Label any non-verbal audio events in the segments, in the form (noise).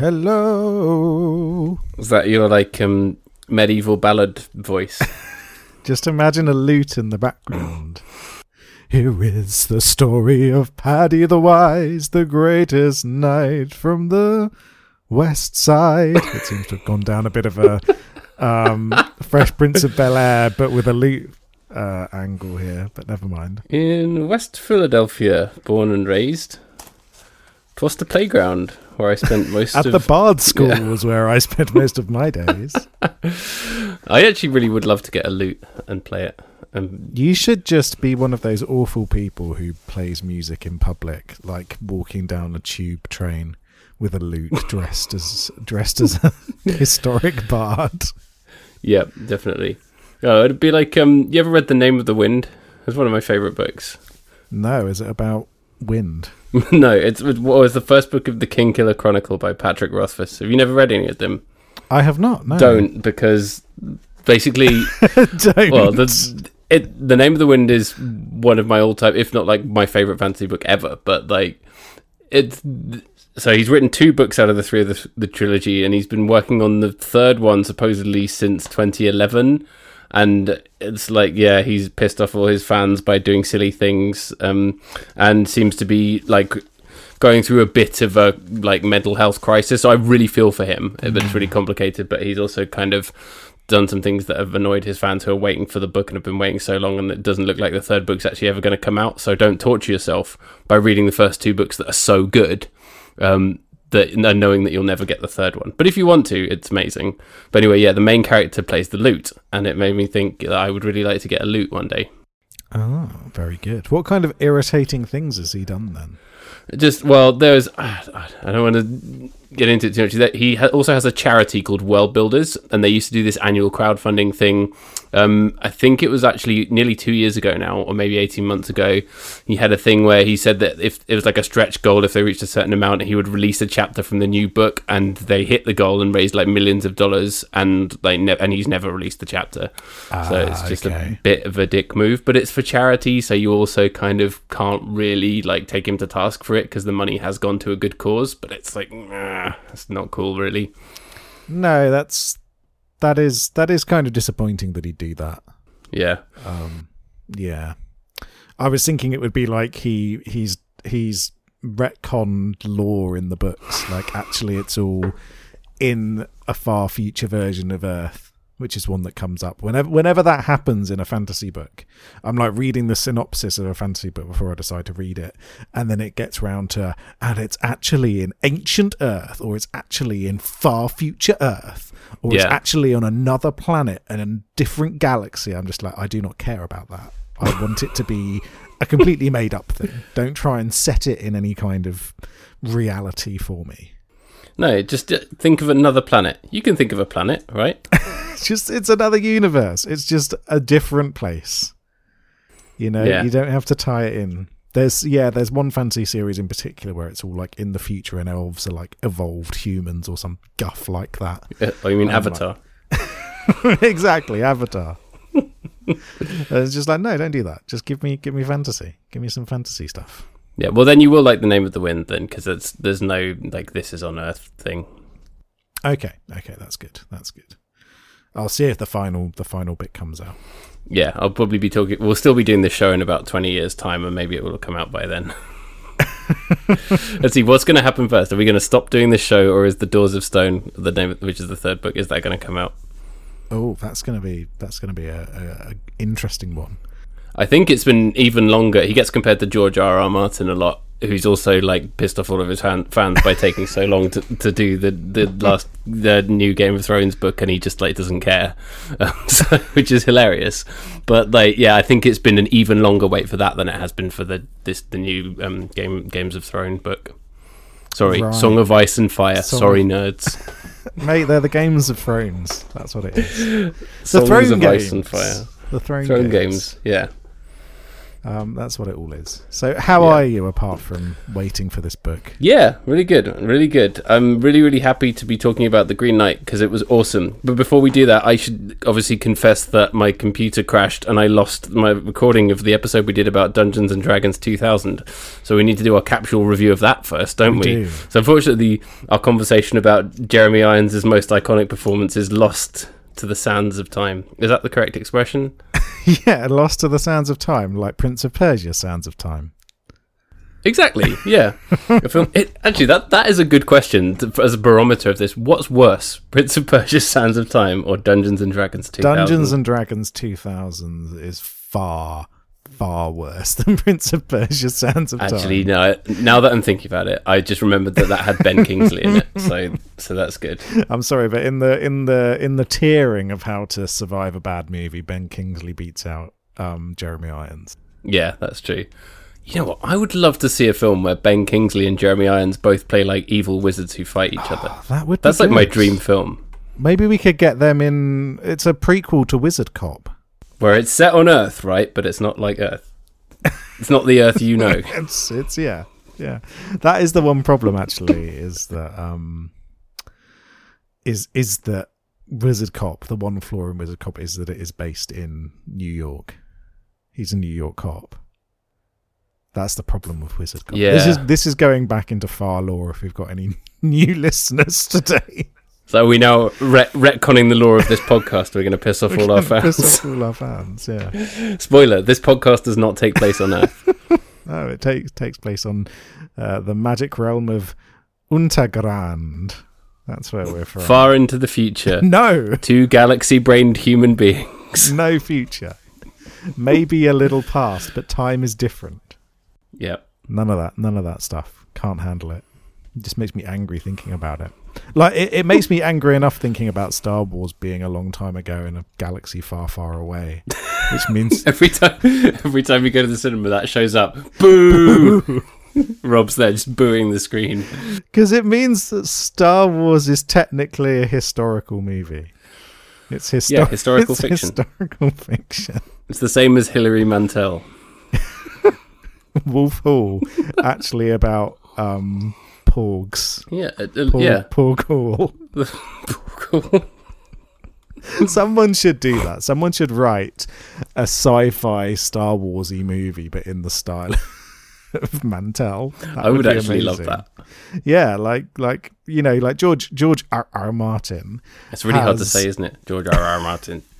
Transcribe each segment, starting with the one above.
Hello. Is that your like um, medieval ballad voice? (laughs) (laughs) Just imagine a lute in the background. (clears throat) Here is the story of Paddy the Wise, the greatest knight from the west side. It seems to have gone down a bit of a um, (laughs) Fresh Prince of Bel Air, but with a lute uh, angle here. But never mind. In West Philadelphia, born and raised, twas the playground where I spent most At of the (laughs) Bard School Yeah. was where I spent most of my days. (laughs) I actually really would love to get a lute and play it. Um, You should just be one of those awful people who plays music in public, like walking down a tube train with a lute, (laughs) dressed as dressed as a historic bard. yeah, definitely. Oh, it'd be like um, you ever read The Name of the Wind? It's one of my favorite books. No, is it about wind? (laughs) no, it's it was the first book of the Kingkiller Chronicle by Patrick Rothfuss. Have you never read any of them? I have not. No, Don't because basically, (laughs) don't. well, the it the Name of the Wind is one of my all time, if not like my favorite fantasy book ever. But like it's so he's written two books out of the three of the, the trilogy, and he's been working on the third one supposedly since 2011. And it's like, yeah, he's pissed off all his fans by doing silly things, um, and seems to be like going through a bit of a like mental health crisis. So I really feel for him, but it's really complicated. But he's also kind of done some things that have annoyed his fans who are waiting for the book and have been waiting so long, and it doesn't look like the third book's actually ever going to come out. So don't torture yourself by reading the first two books that are so good. Um, that and knowing that you'll never get the third one, but if you want to, it's amazing. But anyway, yeah, the main character plays the lute, and it made me think that I would really like to get a lute one day. Oh, very good. What kind of irritating things has he done then? Just well, there's (sighs) I don't want to get into it too much. That He ha- also has a charity called World Builders, and they used to do this annual crowdfunding thing. Um, I think it was actually nearly two years ago now, or maybe eighteen months ago. He had a thing where he said that if it was like a stretch goal, if they reached a certain amount, he would release a chapter from the new book, and they hit the goal and raised like millions of dollars, and like ne- and he's never released the chapter. so it's Ah, just okay. a bit of a dick move, but it's for charity, so you also kind of can't really like take him to task for it because the money has gone to a good cause. But it's like, nah, it's not cool, really. No, that's that is that is kind of disappointing that he'd do that. Yeah, Um, yeah, I was thinking it would be like he he's he's retconned lore in the books. Like actually, it's all in a far future version of Earth, which is one that comes up whenever whenever that happens in a fantasy book. I'm like reading the synopsis of a fantasy book before I decide to read it, and then it gets round to and it's actually in ancient Earth, or it's actually in far future Earth, or it's actually on another planet and a different galaxy. I'm just like I do not care about that. I want it to be a completely made up thing. Don't try and set it in any kind of reality for me. No, just uh, think of another planet. You can think of a planet, right? It's (laughs) just it's another universe. It's just a different place. You know, Yeah. you don't have to tie it in. There's yeah, there's one fantasy series in particular where it's all like in the future and elves are like evolved humans or some guff like that. Uh, oh, you mean Um, Avatar? (laughs) exactly, Avatar. (laughs) It's just like no, don't do that. Just give me give me fantasy. Give me some fantasy stuff. Yeah. Well, then you will like the name of the wind then, because it's there's no like this is on Earth thing. Okay, okay, that's good. That's good. I'll see if the final the final bit comes out. Yeah, I'll probably be talking. We'll still be doing this show in about twenty years' time, and maybe it will come out by then. (laughs) Let's see what's going to happen first. Are we going to stop doing this show, or is the Doors of Stone, the name, of- which is the third book, is that going to come out? Oh, that's gonna be that's gonna be a, a, a interesting one. I think it's been even longer. He gets compared to George R. R. Martin a lot, who's also like pissed off all of his fan- fans by taking so long to, to do the the last the new Game of Thrones book, and he just like doesn't care, (laughs) um, so, which is hilarious. But like, yeah, I think it's been an even longer wait for that than it has been for the this the new um, game Games of Thrones book. Sorry, Right. Song of Ice and Fire. Song- Sorry, nerds. (laughs) Mate, they're the games of thrones. That's what it is. (laughs) The Songs throne of games. Ice and Fire. The throne, Throne games. games. Yeah. Um, that's what it all is. So, how Yeah. are you apart from waiting for this book? Yeah, really good, really good. I'm really, really happy to be talking about the Green Knight because it was awesome. But before we do that, I should obviously confess that my computer crashed and I lost my recording of the episode we did about Dungeons and Dragons 2000. So we need to do our capsule review of that first, don't we? We do. So unfortunately, our conversation about Jeremy Irons' most iconic performance is lost to the sands of time. Is that the correct expression? (laughs) yeah, lost to the sounds of time, like Prince of Persia sounds of time. Exactly. (laughs) Yeah. Film, it, actually, that that is a good question to, as a barometer of this. What's worse, (laughs) Prince of Persia: Sands of Time or Dungeons and Dragons 2000? Dungeons and Dragons 2000 is far, far worse (laughs) than Prince of Persia sounds of Actually, time. no. Now that I'm thinking about it, I just remembered that that had Ben (laughs) Kingsley in it. So, so that's good. I'm sorry, but in the in the in the tiering of how to survive a bad movie, Ben Kingsley beats out um, Jeremy Irons. Yeah, that's true. You know what? I would love to see a film where Ben Kingsley and Jeremy Irons both play like evil wizards who fight each other. That would. That's like my dream film, Maybe we could get them in. It's a prequel to Wizard Cop. Where it's set on Earth, right? But it's not like Earth. It's not the Earth you know. (laughs) It's it's yeah yeah. That is the one problem actually is that um is is that Wizard Cop the one flaw in Wizard Cop is that it is based in New York. He's a New York cop. That's the problem with Wizard Cop. Yeah. This is this is going back into far lore. If we've got any (laughs) new listeners today, So we now re- retconning the law of this podcast. We're going to piss off all our fans. Piss off all our fans. Yeah. (laughs) Spoiler: This podcast does not take place on Earth. (laughs) No, it takes takes place on uh, the magic realm of Untergrand. That's where we're from. Far into the future, (laughs) No, two galaxy-brained human beings. no future. Maybe a little past, but time is different. Yep. None of that. None of that stuff. Can't handle it. It just makes me angry thinking about it. Like it, it makes me angry enough thinking about Star Wars being a long time ago in a galaxy far, far away, which (laughs) means Every time, (laughs) every time you go to the cinema, that shows up. Boo! (laughs) Rob's there just booing the screen. because it means that Star Wars is technically a historical movie. It's histo- Yeah, historical it's fiction. Historical fiction. It's the same as Hilary Mantel. Wolf Hall, actually about um, porgs. Yeah, uh, uh, Porg, yeah. Porg Hall. (laughs) Cool. Someone should do that. Someone should write a sci-fi Star Warsy movie, but in the style (laughs) of Mantel. That I would be actually love that. Yeah, like like you know, like George George R. R. Martin. It's really hard to say, isn't it? George R. R. Martin. (laughs)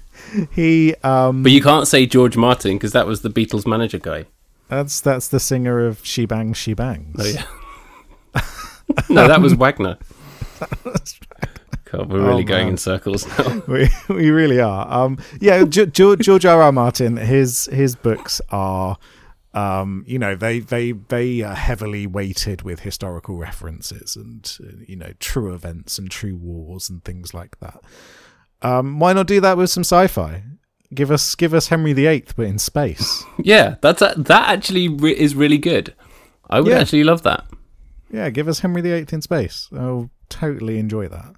He um, But you can't say George Martin because that was the Beatles manager guy. that's that's the singer of She Bangs She Bangs. Oh yeah. (laughs) no, that was Wagner. (laughs) God, we're really Oh, going in circles now. (laughs) we we really are. Um, yeah, Ge- Ge- George R. R. Martin. His his books are, um, you know, they they they are heavily weighted with historical references and uh, you know true events and true wars and things like that. Um, why not do that with some sci-fi? Give us give us Henry VIII, but in space. yeah, that's a, that actually re- is really good. I would Yeah. actually love that. Yeah, give us Henry VIII in space. I'll totally enjoy that.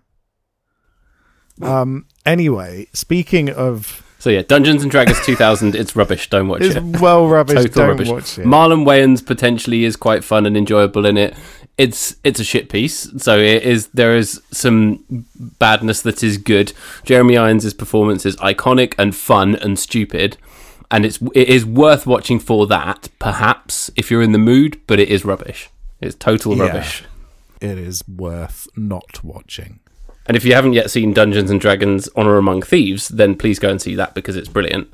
Um. Anyway, speaking of, So yeah, Dungeons and Dragons 2000. It's rubbish. Don't watch it's it. well rubbish. Total Don't rubbish. watch it. Marlon Wayans potentially is quite fun and enjoyable in it. It's it's a shit piece, so it is. There is some badness that is good. Jeremy Irons' performance is iconic and fun and stupid, and it's it is worth watching for that. Perhaps if you're in the mood, but it is rubbish. It's total Yeah. rubbish. it is worth not watching. And if you haven't yet seen Dungeons and Dragons: Honor Among Thieves, then please go and see that because it's brilliant.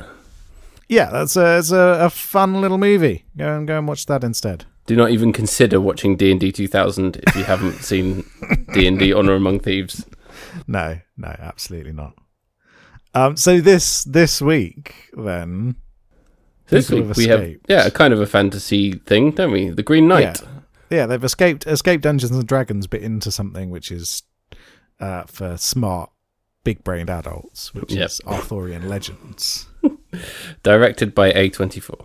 Yeah, that's a it's a, a fun little movie. Go and go and watch that instead. Do not even consider watching D and D 2000 if you haven't (laughs) seen D and D: Honor Among Thieves. No, no, absolutely not. Um, so this this week then, This week we have yeah, a kind of a fantasy thing, don't we? The Green Knight. Yeah. Yeah, they've escaped escaped Dungeons and Dragons, but into something which is uh, for smart, big brained adults, which Yep. is Arthurian legends. (laughs) Directed by A24.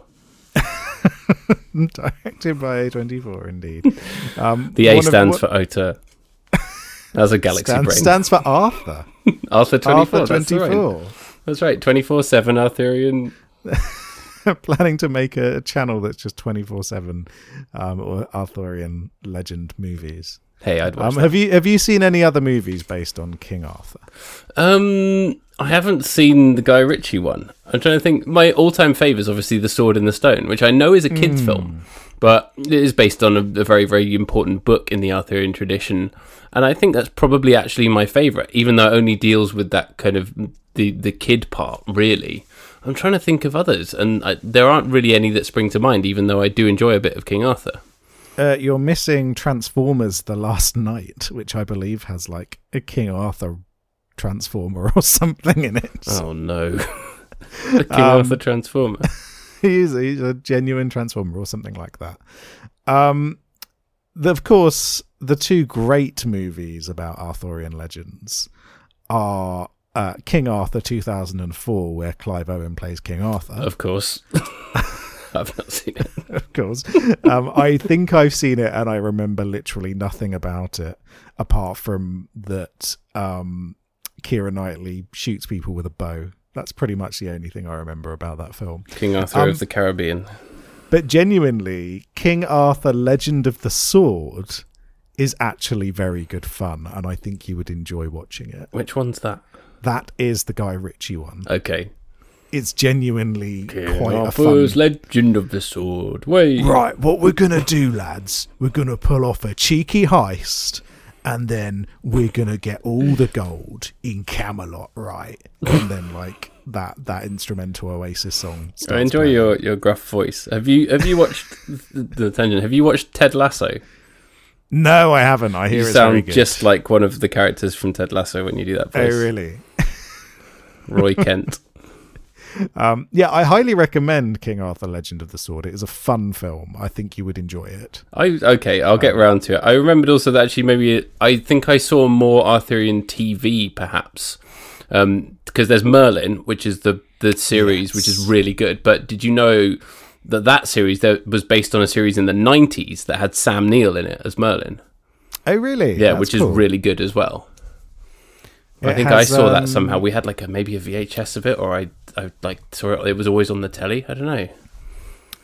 (laughs) Directed by A24, indeed. (laughs) Um, The A one of- stands what- for Ota. That's a galaxy stands, brain. stands for Arthur. Arthur 24. Arthur that's right. 24. That's right. 24 7 Arthurian. (laughs) Planning to make a channel that's just 24 7 um, or Arthurian legend movies. Hey, I'd watch Um, have you have you seen any other movies based on King Arthur? Um, I haven't seen the Guy Ritchie one. I'm trying to think. My all-time favourite is obviously The Sword in the Stone, which I know is a kids' Hmm. film, but it is based on a, a very, very important book in the Arthurian tradition, and I think that's probably actually my favourite, even though it only deals with that kind of the the kid part. Really, I'm trying to think of others, and I, there aren't really any that spring to mind, even though I do enjoy a bit of King Arthur. Uh, you're missing Transformers: The Last Knight, which I believe has like a King Arthur transformer or (laughs) something in it. Oh no, (laughs) the King Um, Arthur Transformer. (laughs) he's, he's a genuine transformer or something like that. Um, the, of course, the two great movies about Arthurian legends are uh, King Arthur 2004, where Clive Owen plays King Arthur. Of course. (laughs) I've not seen it. (laughs) of course. Um, I think I've seen it and I remember literally nothing about it apart from that um, Keira Knightley shoots people with a bow. That's pretty much the only thing I remember about that film. King Arthur Um, of the Caribbean. But genuinely, King Arthur Legend of the Sword is actually very good fun and I think you would enjoy watching it. Which one's that? That is the Guy Ritchie one. Okay. It's genuinely King quite a fun Legend of the Sword. Wait. Right, what we're gonna do, lads, we're gonna pull off a cheeky heist, and then we're gonna get all the gold in Camelot, right? And then like that that instrumental Oasis song. I enjoy playing. your, your gruff voice. Have you have you watched (laughs) the, the tangent? Have you watched Ted Lasso? No, I haven't. I hear You sound just like one of the characters from Ted Lasso when you do that Oh, really? (laughs) Roy Kent. Um, yeah, I highly recommend King Arthur: Legend of the Sword. It is a fun film. I think you would enjoy it. I okay, I'll get round to it. I remembered also that actually maybe I think I saw more Arthurian TV perhaps. Um because there's Merlin, which is the the series which is really good. But did you know that that series that was based on a series in the 90s that had Sam Neill in it as Merlin? Oh, really? Yeah, That's which cool. is really good as well. I think I has, saw that um, somehow. We had like a maybe a VHS of it, or I I like saw it. It was always on the telly. I don't know.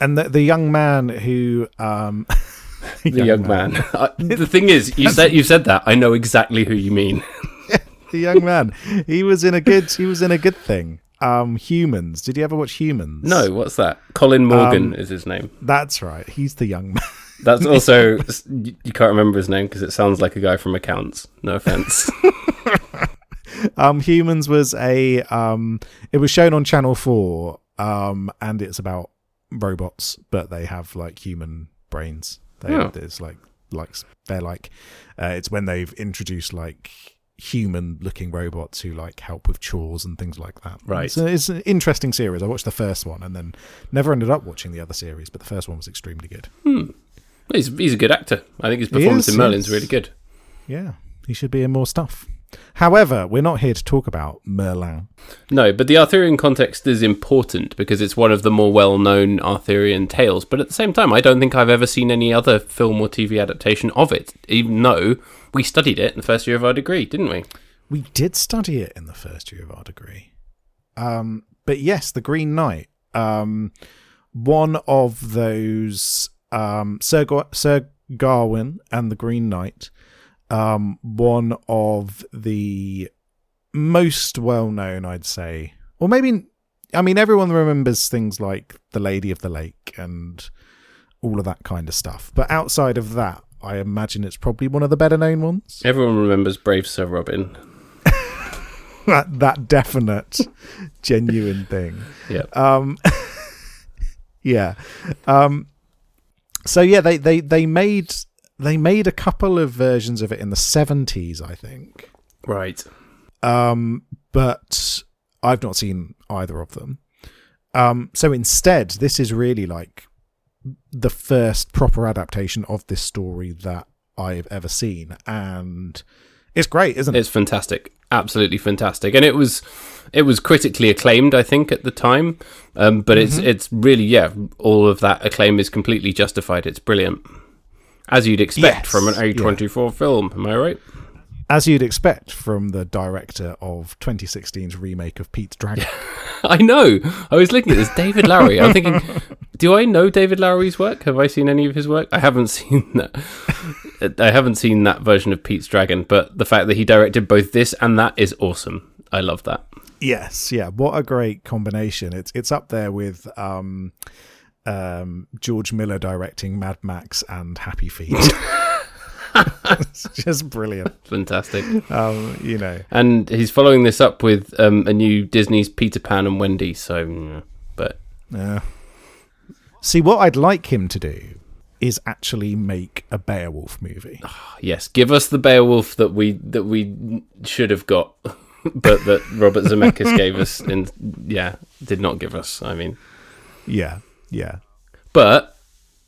And the the young man who um, (laughs) The young, man. (laughs) I, the thing is, you said you said that. I know exactly who you mean. (laughs) the young man. He was in a good. He was in a good thing. Um, Humans. Did you ever watch Humans? No, what's that? Colin Morgan Um, is his name. That's right. He's the young man. (laughs) That's also you can't remember his name because it sounds like a guy from accounts. No offense. (laughs) (laughs) Um, Humans was a. Um, it was shown on Channel Four. Um, and it's about robots, but they have like human brains. They, Oh. It's like like they're like. Uh, it's when they've introduced like human-looking robots who like help with chores and things like that. Right. So it's an interesting series. I watched the first one and then never ended up watching the other series, but the first one was extremely good. Hmm. he's he's a good actor. I think his performance is, in Merlin's really good. Yeah, he should be in more stuff. However, we're not here to talk about Merlin. No, but the Arthurian context is important because it's one of the more well-known Arthurian tales. But at the same time, I don't think I've ever seen any other film or TV adaptation of it, even though we studied it in the first year of our degree, didn't we? We did study it in the first year of our degree. Um, but yes, the Green Knight. Um, one of those um, Sir, Ga- Sir Gawain and the Green Knight. Um, one of the most well known, I'd say, or maybe I mean everyone remembers things like the Lady of the Lake and all of that kind of stuff. But outside of that, I imagine it's probably one of the better known ones. Everyone remembers Brave Sir Robin. (laughs) that that definite (laughs) genuine thing Yeah. um (laughs) yeah um so yeah they they they made they made a couple of versions of it in the 70s i think Right. um but i've not seen either of them um so instead this is really like the first proper adaptation of this story that I've ever seen, and it's great, isn't it? It's fantastic, absolutely fantastic, and it was it was critically acclaimed, I think, at the time. Um, but it's it's really yeah, all of that acclaim is completely justified. It's brilliant, as you'd expect Yes, from an A twenty four film. Am I right? As you'd expect from the director of 2016's remake of Pete's Dragon. (laughs) I know. I was looking at this David Lowery. I'm thinking, (laughs) do I know David Lowery's work? Have I seen any of his work? I haven't (laughs) seen that. I haven't seen that version of Pete's Dragon, but the fact that he directed both this and that is awesome. I love that. Yes, yeah. What a great combination. It's it's up there with um, um, George Miller directing Mad Max and Happy Feet. (laughs) it's just brilliant. Fantastic. Um, you know, And he's following this up with um, a new Disney's Peter Pan and Wendy. So, but yeah. See, what I'd like him to do is actually make a Beowulf movie. yes, give us the Beowulf that we that we should have got, (laughs) but that Robert Zemeckis gave us, and yeah, did not give us. I mean, Yeah, yeah. but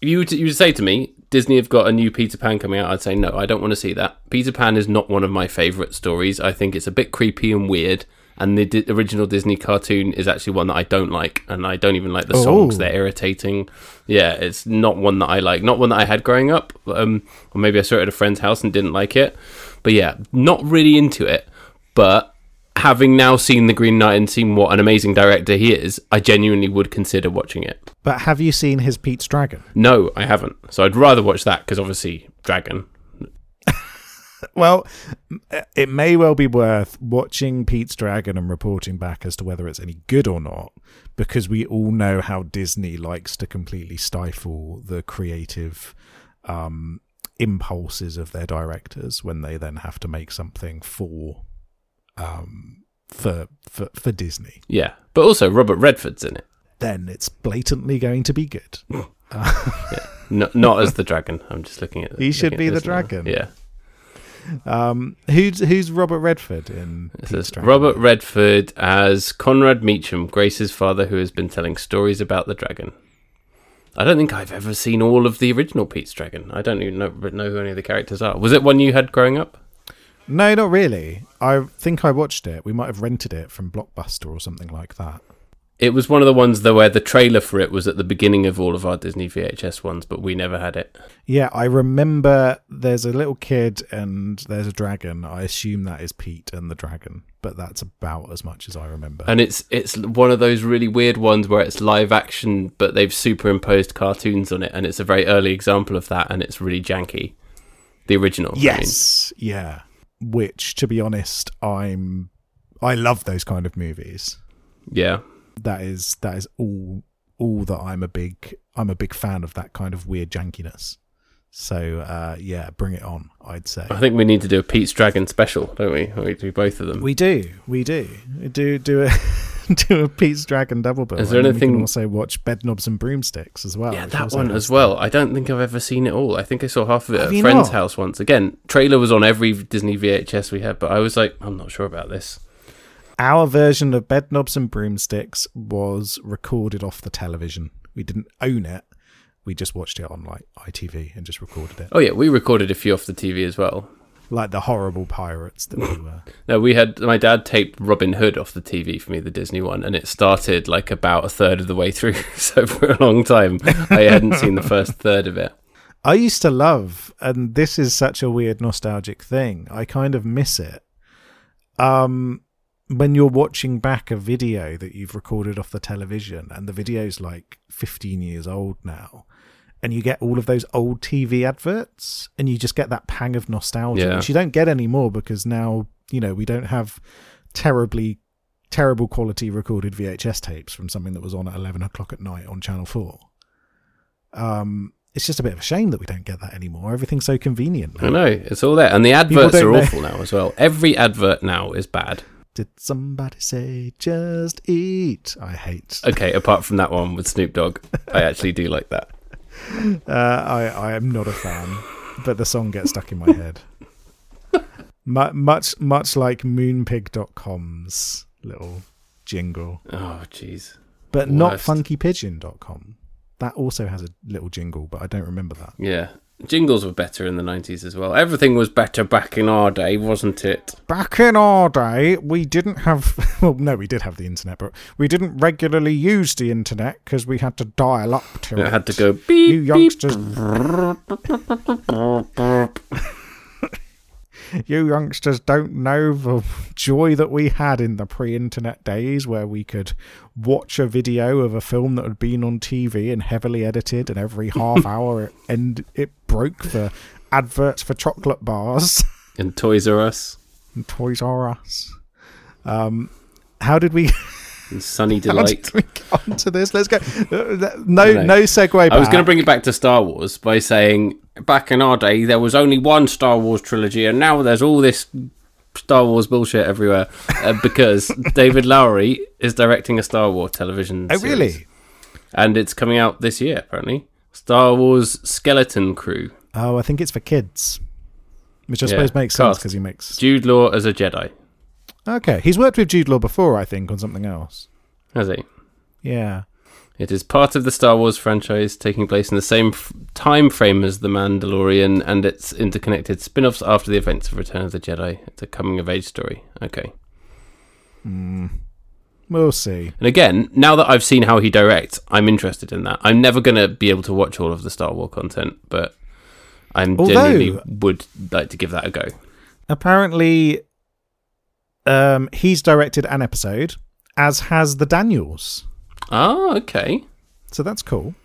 you would, you would say to me, Disney have got a new Peter Pan coming out. I'd say no, I don't want to see that. Peter Pan is not one of my favorite stories. I think it's a bit creepy and weird. And the di- original Disney cartoon is actually one that I don't like, and I don't even like the songs. Oh. They're irritating. Yeah, it's not one that I like. Not one that I had growing up. Um, or maybe I saw it at a friend's house and didn't like it. But yeah, not really into it. But having now seen the Green Knight and seen what an amazing director he is, I genuinely would consider watching it. But have you seen his Pete's Dragon? No, I haven't. So I'd rather watch that because obviously Dragon. (laughs) Well, it may well be worth watching Pete's Dragon and reporting back as to whether it's any good or not, because we all know how Disney likes to completely stifle the creative um, impulses of their directors when they then have to make something for um, for for for Disney. Yeah, but also Robert Redford's in it. Then it's blatantly going to be good. (laughs) No, not as the dragon. I'm just looking at. He should be the now. dragon. Yeah, Um, who's who's Robert Redford in? Robert Redford as Conrad Meacham, Grace's father, who has been telling stories about the dragon. I don't think I've ever seen all of the original Pete's Dragon. I don't even know, know who any of the characters are. Was it one you had growing up? No, not really. I think I watched it. We might have rented it from Blockbuster or something like that. It was one of the ones though where the trailer for it was at the beginning of all of our Disney VHS ones, but we never had it. Yeah, I remember there's a little kid and there's a dragon. I assume that is Pete and the dragon, but that's about as much as I remember. and it's it's one of those really weird ones where it's live action but they've superimposed cartoons on it and it's a very early example of that and it's really janky the original I mean. yes, yeah. Which, to be honest, I'm. I love those kind of movies. yeah That is that is all all that I'm a big I'm a big fan of that kind of weird jankiness. So uh, yeah, bring it on. I'd say. i think we need to do a pete's dragon special don't we we do both of them We do, we do, we do do a (laughs) (laughs) do a Pete's Dragon double bill. Is there and then We can also watch Bedknobs and Broomsticks as well. yeah that one as well i don't think i've ever seen it all i think i saw half of it Have at a friend's not? house once again trailer was on every disney vhs we had but i was like i'm not sure about this Our version of Bedknobs and Broomsticks was recorded off the television. We didn't own it. We just watched it on like ITV and just recorded it, oh yeah we recorded a few off the tv as well like the horrible pirates that we were. (laughs) No, we had my dad taped Robin Hood off the TV for me, the Disney one, and it started like about a third of the way through. (laughs) So for a long time, I hadn't seen the first third of it. I used to love, and this is such a weird nostalgic thing. I kind of miss it. Um, when you're watching back a video that you've recorded off the television, and the video's like 15 years old now, and you get all of those old TV adverts, and you just get that pang of nostalgia, Yeah. which you don't get anymore because now you know we don't have terribly terrible quality recorded VHS tapes from something that was on at 11 o'clock at night on Channel 4. Um, it's just a bit of a shame that we don't get that anymore. Everything's so convenient. I know it's all there, and the adverts are know. awful now as well. Every advert now is bad. Did somebody say just eat? I hate. Okay, apart from that one with Snoop Dogg, I actually do like that. Uh, I I am not a fan, but the song gets stuck in my head. (laughs) Mu- much much like moonpig.com's little jingle, Oh, jeez. but not funkypigeon.com. that also has a little jingle, but I don't remember that. Yeah. Jingles were better in the 90s as well. Everything was better back in our day, wasn't it? Back in our day, we didn't have. (laughs) Well, no, we did have the internet, but we didn't regularly use the internet because we had to dial up to it. It had to go beep, You youngsters, (laughs) you youngsters don't know the joy that we had in the pre-internet days, where we could watch a video of a film that had been on TV and heavily edited, and every (laughs) half hour it, and it broke for adverts for chocolate bars. (laughs) And Toys R Us and Toys R Us. Um, how did we? And Sunny (laughs) How Delight. did we get onto this? Let's go. Uh, No, no segue. Back. I was going to bring it back to Star Wars by saying back in our day there was only one Star Wars trilogy, and now there's all this Star Wars bullshit everywhere uh, (laughs) because David Lowery is directing a Star Wars television. Oh, series. really? And it's coming out this year, apparently. Star Wars Skeleton Crew. Oh, I think it's for kids, which I Yeah, suppose makes sense because he makes. Jude Law as a Jedi, Okay, he's worked with Jude Law before, I think, on something else. has he? Yeah. It is part of the Star Wars franchise, taking place in the same f- time frame as The Mandalorian, and its interconnected spin-offs after the events of Return of the Jedi. It's a coming-of-age story. Okay. Hmm. We'll see. And again, now that I've seen how he directs, I'm interested in that. I'm never going to be able to watch all of the Star Wars content, but I'm genuinely would like to give that a go. Apparently, um, he's directed an episode, as has the Daniels. Oh, okay. So that's cool.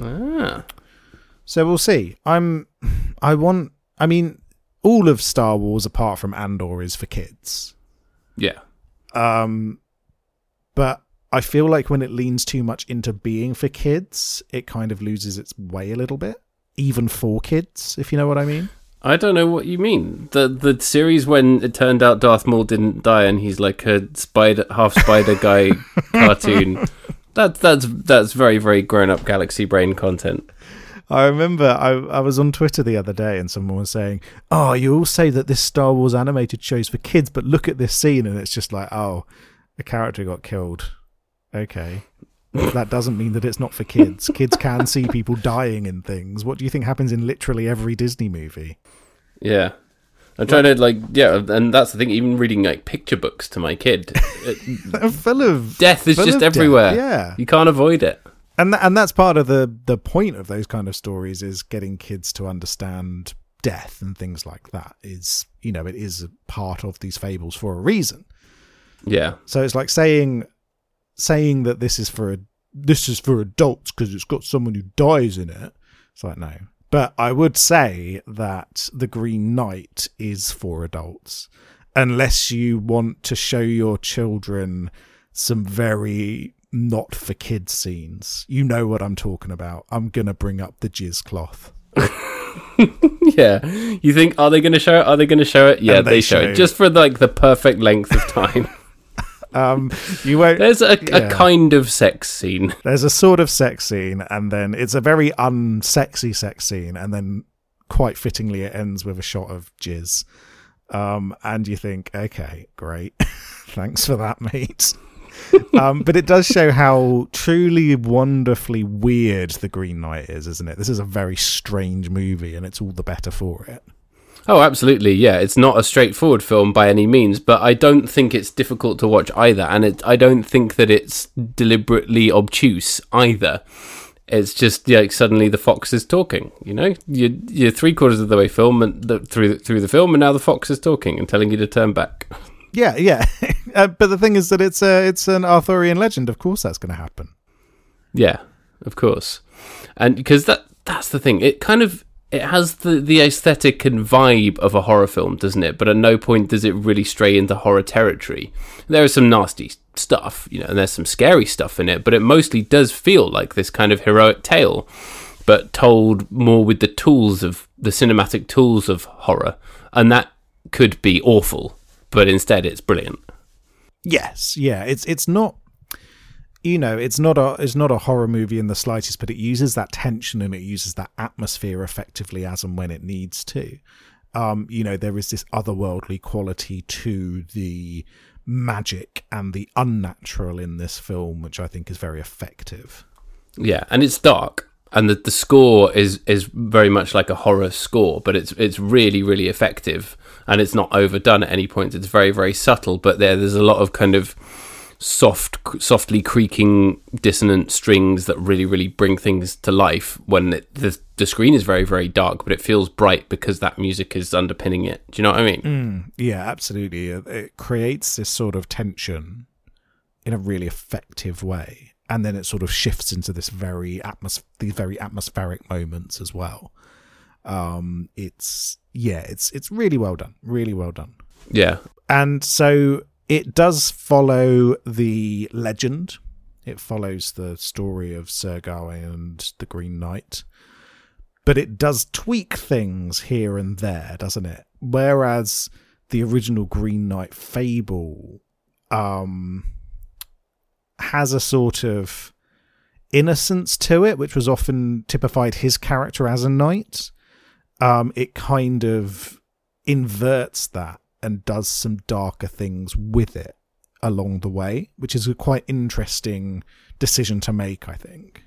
Ah, So we'll see. I'm. I want. I mean, all of Star Wars apart from Andor is for kids. yeah. Um, but I feel like when it leans too much into being for kids, it kind of loses its way a little bit. Even for kids, if you know what I mean. I don't know what you mean. The the series when it turned out Darth Maul didn't die and he's like a spider half spider guy (laughs) cartoon. That that's that's very very grown up galaxy brain content. I remember I, I was on Twitter the other day and someone was saying, Oh, you all say that this Star Wars animated show's for kids, but look at this scene and it's just like, oh, a character got killed. Okay. That doesn't mean that it's not for kids. Kids can see people dying in things. What do you think happens in literally every Disney movie? Yeah. I'm trying to like yeah, and that's the thing. Even reading like picture books to my kid, it, (laughs) full of death is just of death. everywhere. Yeah. you can't avoid it. and th- and that's part of the the point of those kind of stories is getting kids to understand death and things like that is you know it is a part of these fables for a reason Yeah, so it's like saying saying that this is for a, this is for adults because it's got someone who dies in it it's like no but i would say that the green knight is for adults unless you want to show your children some very not for kids scenes. You know what I'm talking about. I'm gonna bring up the jizz cloth. (laughs) yeah. You think are they going to show it? Are they going to show it? Yeah, they, they show show. it just for like the perfect length of time. Um, you won't. There's a, Yeah. a kind of sex scene. (laughs) There's a sort of sex scene, and then it's a very unsexy sex scene, and then quite fittingly it ends with a shot of jizz. Um, and you think, okay, great, (laughs) thanks for that, mate. (laughs) um, but it does show how truly wonderfully weird the Green Knight is, isn't it? This is a very strange movie, and it's all the better for it. Oh, absolutely. Yeah, it's not a straightforward film by any means, but I don't think it's difficult to watch either, and it, I don't think that it's deliberately obtuse either. It's just like suddenly the fox is talking. You know, you're, you're three quarters of the way film and the, through the, through the film, and now the fox is talking and telling you to turn back. Yeah, yeah. (laughs) uh, but the thing is that it's a it's an Arthurian legend. Of course, that's going to happen. Yeah, of course, and because that that's the thing. It kind of it has the the aesthetic and vibe of a horror film, doesn't it? But at no point does it really stray into horror territory. There is some nasty stuff, you know, and there's some scary stuff in it, but it mostly does feel like this kind of heroic tale, but told more with the tools of the cinematic tools of horror, and that could be awful, but instead it's brilliant. Yes, yeah. It's it's not you know, it's not a it's not a horror movie in the slightest, but it uses that tension and it uses that atmosphere effectively as and when it needs to. Um, you know, there is this otherworldly quality to the magic and the unnatural in this film, which I think is very effective. Yeah, and it's dark, and the the score is is very much like a horror score, but it's it's really really effective, and it's not overdone at any point. It's very very subtle, but there there's a lot of kind of soft softly creaking dissonant strings that really really bring things to life when it, the the screen is very very dark but it feels bright because that music is underpinning it do you know what i mean Mm, yeah, absolutely. It, creates this sort of tension in a really effective way, and then it sort of shifts into this very atmos- these very atmospheric moments as well. Um, it's yeah, it's it's really well done, really well done. yeah And so it does follow the legend. It follows the story of Sir Gawain and the Green Knight. But it does tweak things here and there, doesn't it? Whereas the original Green Knight fable um, has a sort of innocence to it, which was often typified his character as a knight. Um, it kind of inverts that and does some darker things with it along the way, which is a quite interesting decision to make, I think.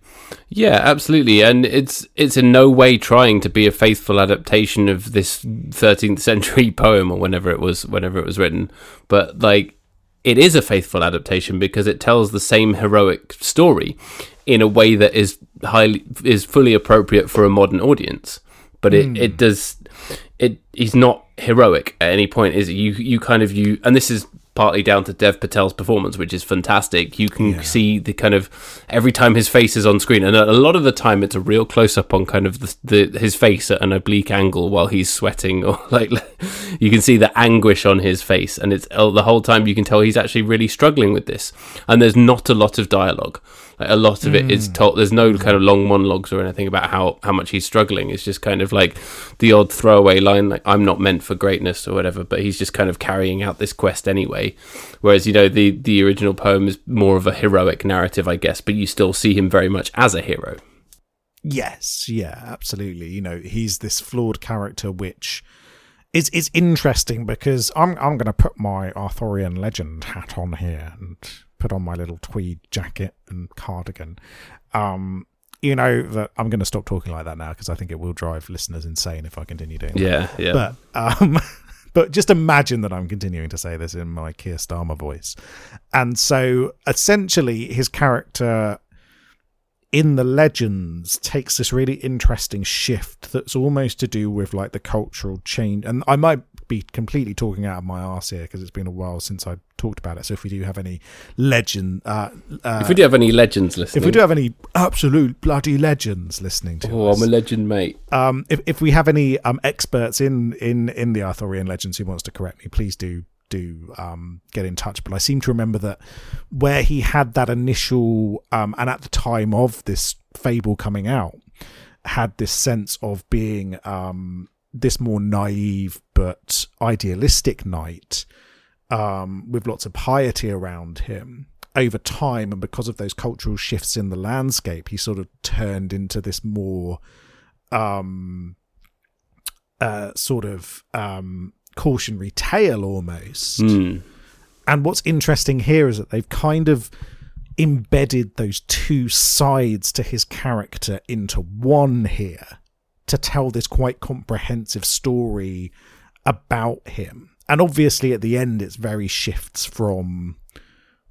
Yeah, absolutely, and it's it's in no way trying to be a faithful adaptation of this 13th century (laughs) poem or whenever it was whenever it was written, but like it is a faithful adaptation because it tells the same heroic story in a way that is highly is fully appropriate for a modern audience. But it, it hmm. does it he's not heroic at any point is it? you you kind of you and this is partly down to Dev Patel's performance which is fantastic you can Yeah. see the kind of every time his face is on screen and a lot of the time it's a real close up on kind of the, the his face at an oblique angle while he's sweating or (laughs) like you can see the anguish on his face and it's uh, the whole time you can tell he's actually really struggling with this and there's not a lot of dialogue like a lot of it is hmm. told there's no kind of long monologues or anything about how how much he's struggling. It's just kind of like the odd throwaway line like i'm not meant for greatness or whatever but he's just kind of carrying out this quest anyway. Whereas you know the the original poem is more of a heroic narrative i guess but you still see him very much as a hero. Yes, yeah, absolutely. You know, he's this flawed character which is is interesting because I'm I'm going to put my Arthurian legend hat on here and put on my little tweed jacket and cardigan. Um you know that I'm going to stop talking like that now because I think it will drive listeners insane if I continue doing that. yeah yeah But um, (laughs) but just imagine that I'm continuing to say this in my Keir Starmer voice, and so essentially his character in the legends takes this really interesting shift that's almost to do with like the cultural change and i might be completely talking out of my arse here because it's been a while since i talked about it. So if we do have any legend uh, uh if we do have any legends listening if we do have any absolute bloody legends listening to oh us, i'm a legend mate. um, if if we have any um, experts in in in the Arthurian legends who wants to correct me, please do do um, get in touch. But I seem to remember that where he had that initial um, and at the time of this fable coming out, had this sense of being um, this more naive but idealistic knight um, with lots of piety around him. Over time, and because of those cultural shifts in the landscape, he sort of turned into this more um uh sort of um cautionary tale almost Hmm. and what's interesting here is that they've kind of embedded those two sides to his character into one here to tell this quite comprehensive story about him. And obviously at the end it's very shifts from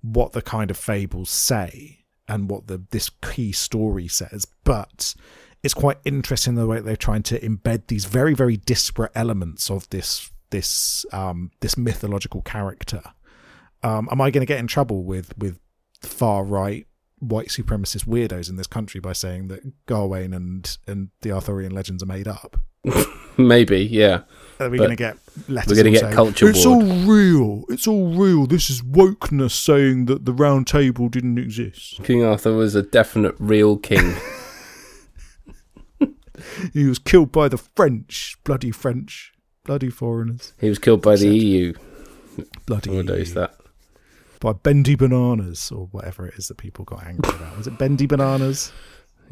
what the kind of fables say and what the this key story says. But it's quite interesting the way they're trying to embed these very very disparate elements of this this um this mythological character. Um am i going to get in trouble with with far right white supremacist weirdos in this country by saying that Gawain and and the Arthurian legends are made up? (laughs) Maybe yeah are we going to get letters we're gonna get saying, culture it's warred." all real. It's all real. This is wokeness saying that the round table didn't exist. King arthur was a definite real king. (laughs) He was killed by the french. Bloody french. Bloody foreigners. He was killed by the eu bloody We'll dose that. By bendy bananas or whatever it is that people got angry about. Was it bendy bananas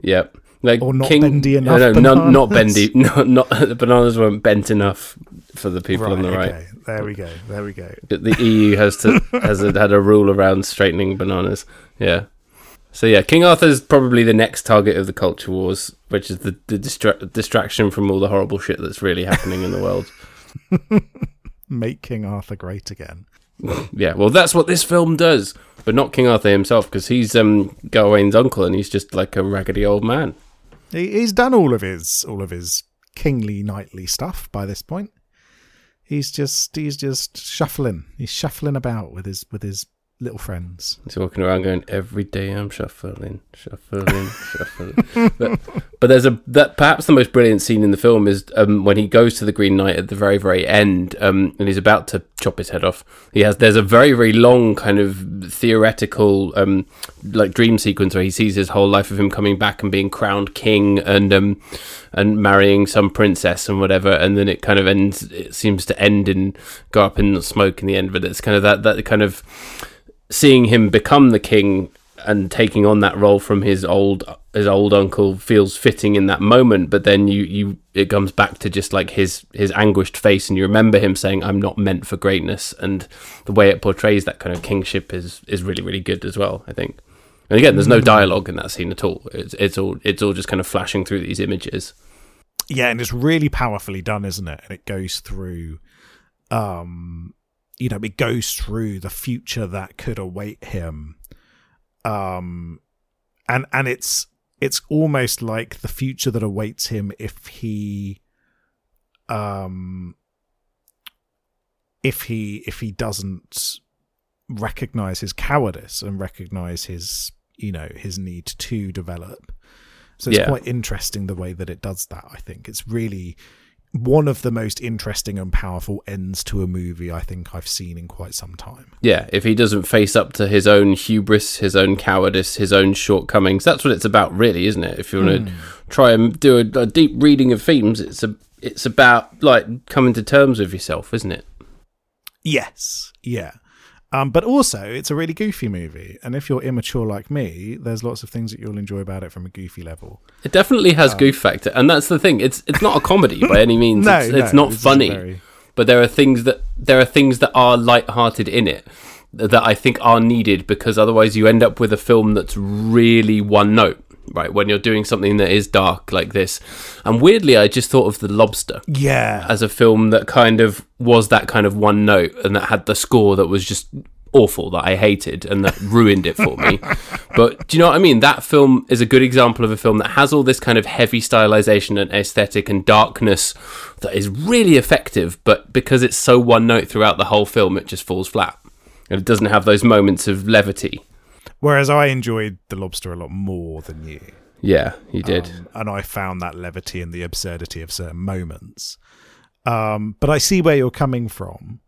Yep. Like Or not King, bendy enough No, no, not, not bendy. (laughs) No, not the bananas weren't bent enough for the people on the right. okay there we go there we go The EU has to has a, had a rule around straightening bananas. Yeah. So yeah, King Arthur's probably the next target of the culture wars, which is the, the distra- distraction from all the horrible shit that's really happening in the world. (laughs) Make King Arthur great again. Yeah, well, that's what this film does, but not King Arthur himself, because he's um, Gawain's uncle, and he's just like a raggedy old man. He, he's done all of his all of his kingly knightly stuff by this point. He's just he's just shuffling. He's shuffling about with his with his little friends. He's walking around going, "Every day I'm shuffling, shuffling, (laughs) shuffling." But, but there's a that perhaps the most brilliant scene in the film is um, when he goes to the Green Knight at the very very end, um, and he's about to chop his head off. He has there's a very very long kind of theoretical um, like dream sequence where he sees his whole life of him coming back and being crowned king and um, and marrying some princess and whatever, and then it kind of ends. It seems to end and go up in smoke in the end, but it's kind of that that kind of seeing him become the king and taking on that role from his old his old uncle feels fitting in that moment but then you you it comes back to just like his his anguished face and you remember him saying i'm not meant for greatness and the way it portrays that kind of kingship is is really really good as well i think. And again there's no dialogue in that scene at all. It's it's all it's all just kind of flashing through these images. Yeah, and it's really powerfully done, isn't it? And it goes through um you know, it goes through the future that could await him. Um and and it's it's almost like the future that awaits him if he um if he if he doesn't recognize his cowardice and recognize his you know his need to develop so it's Yeah. quite interesting the way that it does that i think it's really one of the most interesting and powerful ends to a movie i think i've seen in quite some time. Yeah if he doesn't face up to his own hubris his own cowardice his own shortcomings that's what it's about really isn't it? If you want to hmm. try and do a, a deep reading of themes it's a it's about like coming to terms with yourself isn't it? Yes yeah um, but also it's a really goofy movie and if you're immature like me there's lots of things that you'll enjoy about it from a goofy level It definitely has goof factor, and that's the thing. It's it's not a comedy by any (laughs) means. No, it's, no, it's not is funny, very- but there are things that there are things that are light-hearted in it that I think are needed because otherwise you end up with a film that's really one note. Right when you're doing something that is dark like this, and weirdly, I just thought of The Lobster yeah as a film that kind of was that kind of one note and that had the score that was just awful that I hated and that ruined it for me. (laughs) But do you know what I mean? That film is a good example of a film that has all this kind of heavy stylization and aesthetic and darkness that is really effective, but because it's so one note throughout the whole film, it just falls flat. And it doesn't have those moments of levity. Whereas i enjoyed the lobster a lot more than you Yeah, you did. Um, and I found that levity and the absurdity of certain moments. Um, but I see where you're coming from.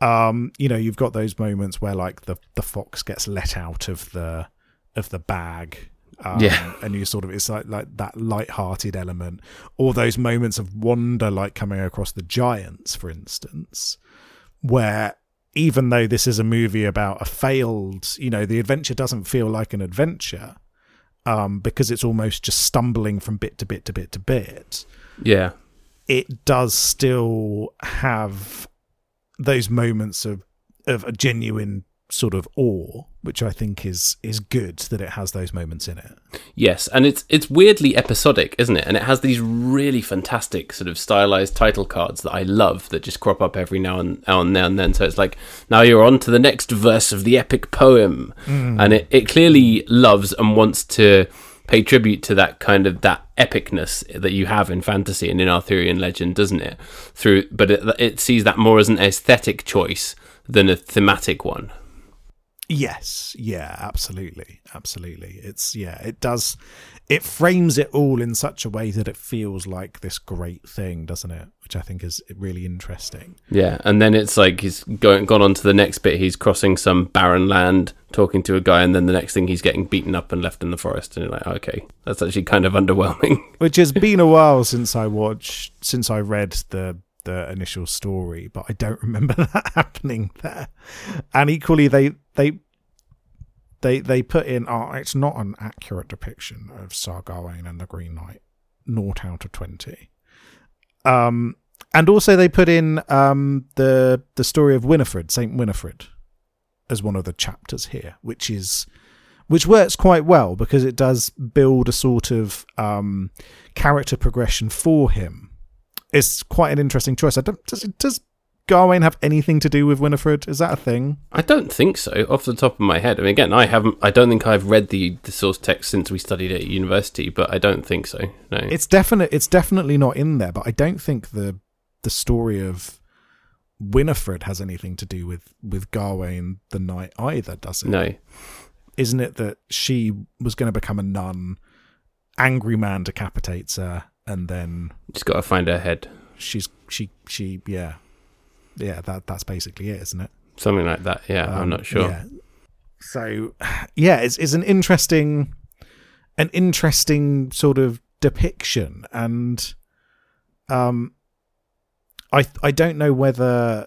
Um, you know, you've got those moments where like the the fox gets let out of the of the bag. Um, Yeah. and you sort of it's like like that light-hearted element, or those moments of wonder, like coming across the giants, for instance, where even though this is a movie about a failed, you know, the adventure doesn't feel like an adventure um, because it's almost just stumbling from bit to bit to bit to bit, yeah. it does still have those moments of of a genuine sort of awe, which I think is is good that it has those moments in it. Yes, and it's it's weirdly episodic, isn't it? And it has these really fantastic sort of stylized title cards that I love that just crop up every now and now and, now and then. So it's like now you're on to the next verse of the epic poem, mm. and it, it clearly loves and wants to pay tribute to that kind of that epicness that you have in fantasy and in Arthurian legend, doesn't it? Through, but it, it sees that more as an aesthetic choice than a thematic one. Yes, yeah, absolutely, absolutely. It's yeah, it does. It frames it all in such a way that it feels like this great thing, doesn't it? Which I think is really interesting. Yeah, and then it's like he's going gone on to the next bit. He's crossing some barren land, talking to a guy, and then the next thing he's getting beaten up and left in the forest. And you're like, okay, that's actually kind of (laughs) underwhelming. Which has been a while since I watched, since I read the the initial story, but I don't remember (laughs) that happening there. And equally, they they they they put in, oh, it's not an accurate depiction of Sir Gawain and the Green Knight, naught out of twenty. Um, and also they put in um the the story of Winifred, Saint Winifred, as one of the chapters here, which is which works quite well because it does build a sort of um, character progression for him. It's quite an interesting choice. I don't does does Gawain have anything to do with Winifred? Is that a thing? I don't think so, off the top of my head. I mean, again, I haven't. I don't think I've read the, the source text since we studied it at university, but I don't think so. No, It's definite. It's definitely not in there. But I don't think the the story of Winifred has anything to do with with Gawain the knight either, does it? no. Isn't it that she was going to become a nun? Angry man decapitates her, and then she's got to find her head, she's she she yeah yeah that that's basically it, isn't it? something like that. Yeah, I'm Um, not sure. Yeah. So, yeah, it's, it's an interesting, an interesting sort of depiction, and um, I I don't know whether,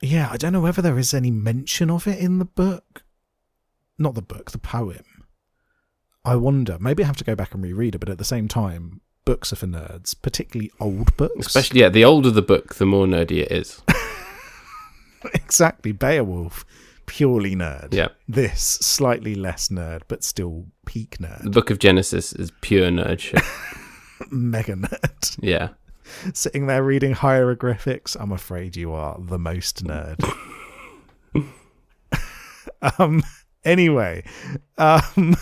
yeah, I don't know whether there is any mention of it in the book, not the book, the poem. I wonder. Maybe I have to go back and reread it, but at the same time, books are for nerds, particularly old books. Especially, yeah, the older the book, the more nerdy it is. (laughs) exactly, Beowulf, purely nerd. Yeah. This slightly less nerd, but still peak nerd. The Book of Genesis is pure nerd shit. (laughs) mega nerd. Yeah. Sitting there reading hieroglyphics, I'm afraid you are the most nerd. (laughs) um. Anyway, um.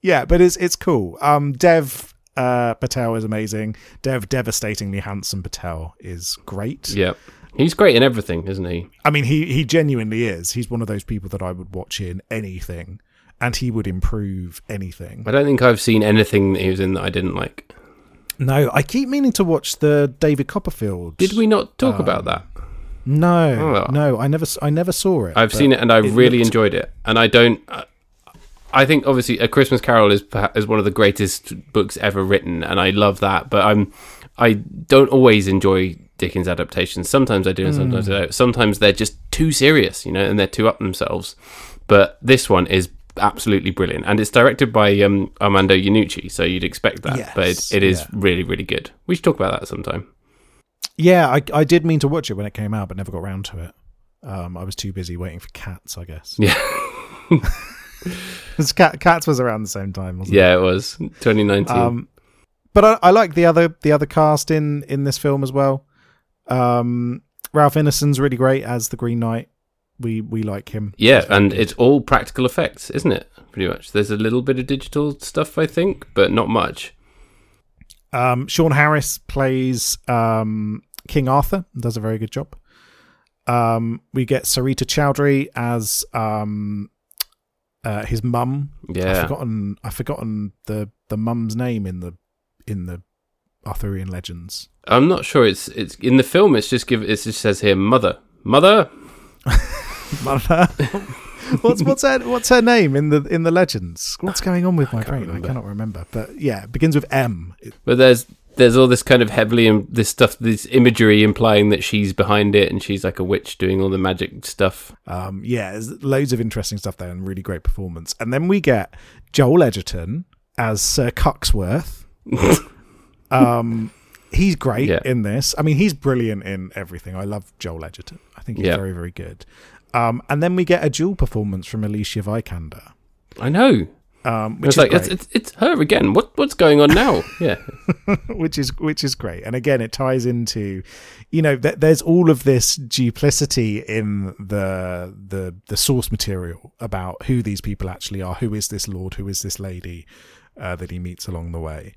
Yeah, but it's it's cool. Um. Dev. Uh, Patel is amazing. Dev, devastatingly handsome Patel is great. Yeah. He's great in everything, isn't he? I mean, he he genuinely is. He's one of those people that I would watch in anything, and he would improve anything. I don't think I've seen anything that he was in that I didn't like. No, I keep meaning to watch the David Copperfield. Did we not talk Um, about that? No, Oh. no, I never, I never saw it. I've seen it and I it really looked- enjoyed it. And I don't. I think obviously A Christmas Carol is is one of the greatest books ever written, and I love that. But I'm I don't always enjoy Dickens adaptations. Sometimes I do, and sometimes I don't. Sometimes they're just too serious, you know, and they're too up themselves. But this one is absolutely brilliant, and it's directed by um, Armando Iannucci, so you'd expect that. but it, it is yeah. really, really good. We should talk about that sometime. Yeah, I, I did mean to watch it when it came out, but never got round to it. Um, I was too busy waiting for Cats, I guess. Yeah, (laughs) Cat, Cats was around the same time, wasn't yeah, it was 2019. Um, but I, I like the other the other cast in in this film as well. Um, Ralph Ineson's really great as the Green Knight. We we like him. Yeah, and it's all practical effects, isn't it? Pretty much. There's a little bit of digital stuff, I think, but not much. Um, Sean Harris plays um, King Arthur and does a very good job. Um, we get Sarita Chowdhury as um, uh, his mum. Yeah, I've forgotten. I've forgotten the the mum's name in the in the Arthurian legends. I'm not sure it's it's in the film it's just give it just says here mother. Mother? (laughs) Mother. what's what's her what's her name in the in the legends? What's going on with my brain? remember. I cannot remember. But yeah, it begins with M. But there's there's all this kind of heavily in this stuff this imagery implying that she's behind it and she's like a witch doing all the magic stuff. Um, yeah, there's loads of interesting stuff there and really great performance. And then we get Joel Edgerton as Sir Cuxworth. (laughs) um, he's great Yeah. in this. I mean, he's brilliant in everything. I love Joel Edgerton. I think he's Yeah. very, very good. Um, and then we get a dual performance from Alicia Vikander, I know. Um, which It's is like it's, it's it's her again. What what's going on now? (laughs) Yeah. (laughs) which is which is great and again it ties into you know th- there's all of this duplicity in the the the source material about who these people actually are who is this lord who is this lady uh, that he meets along the way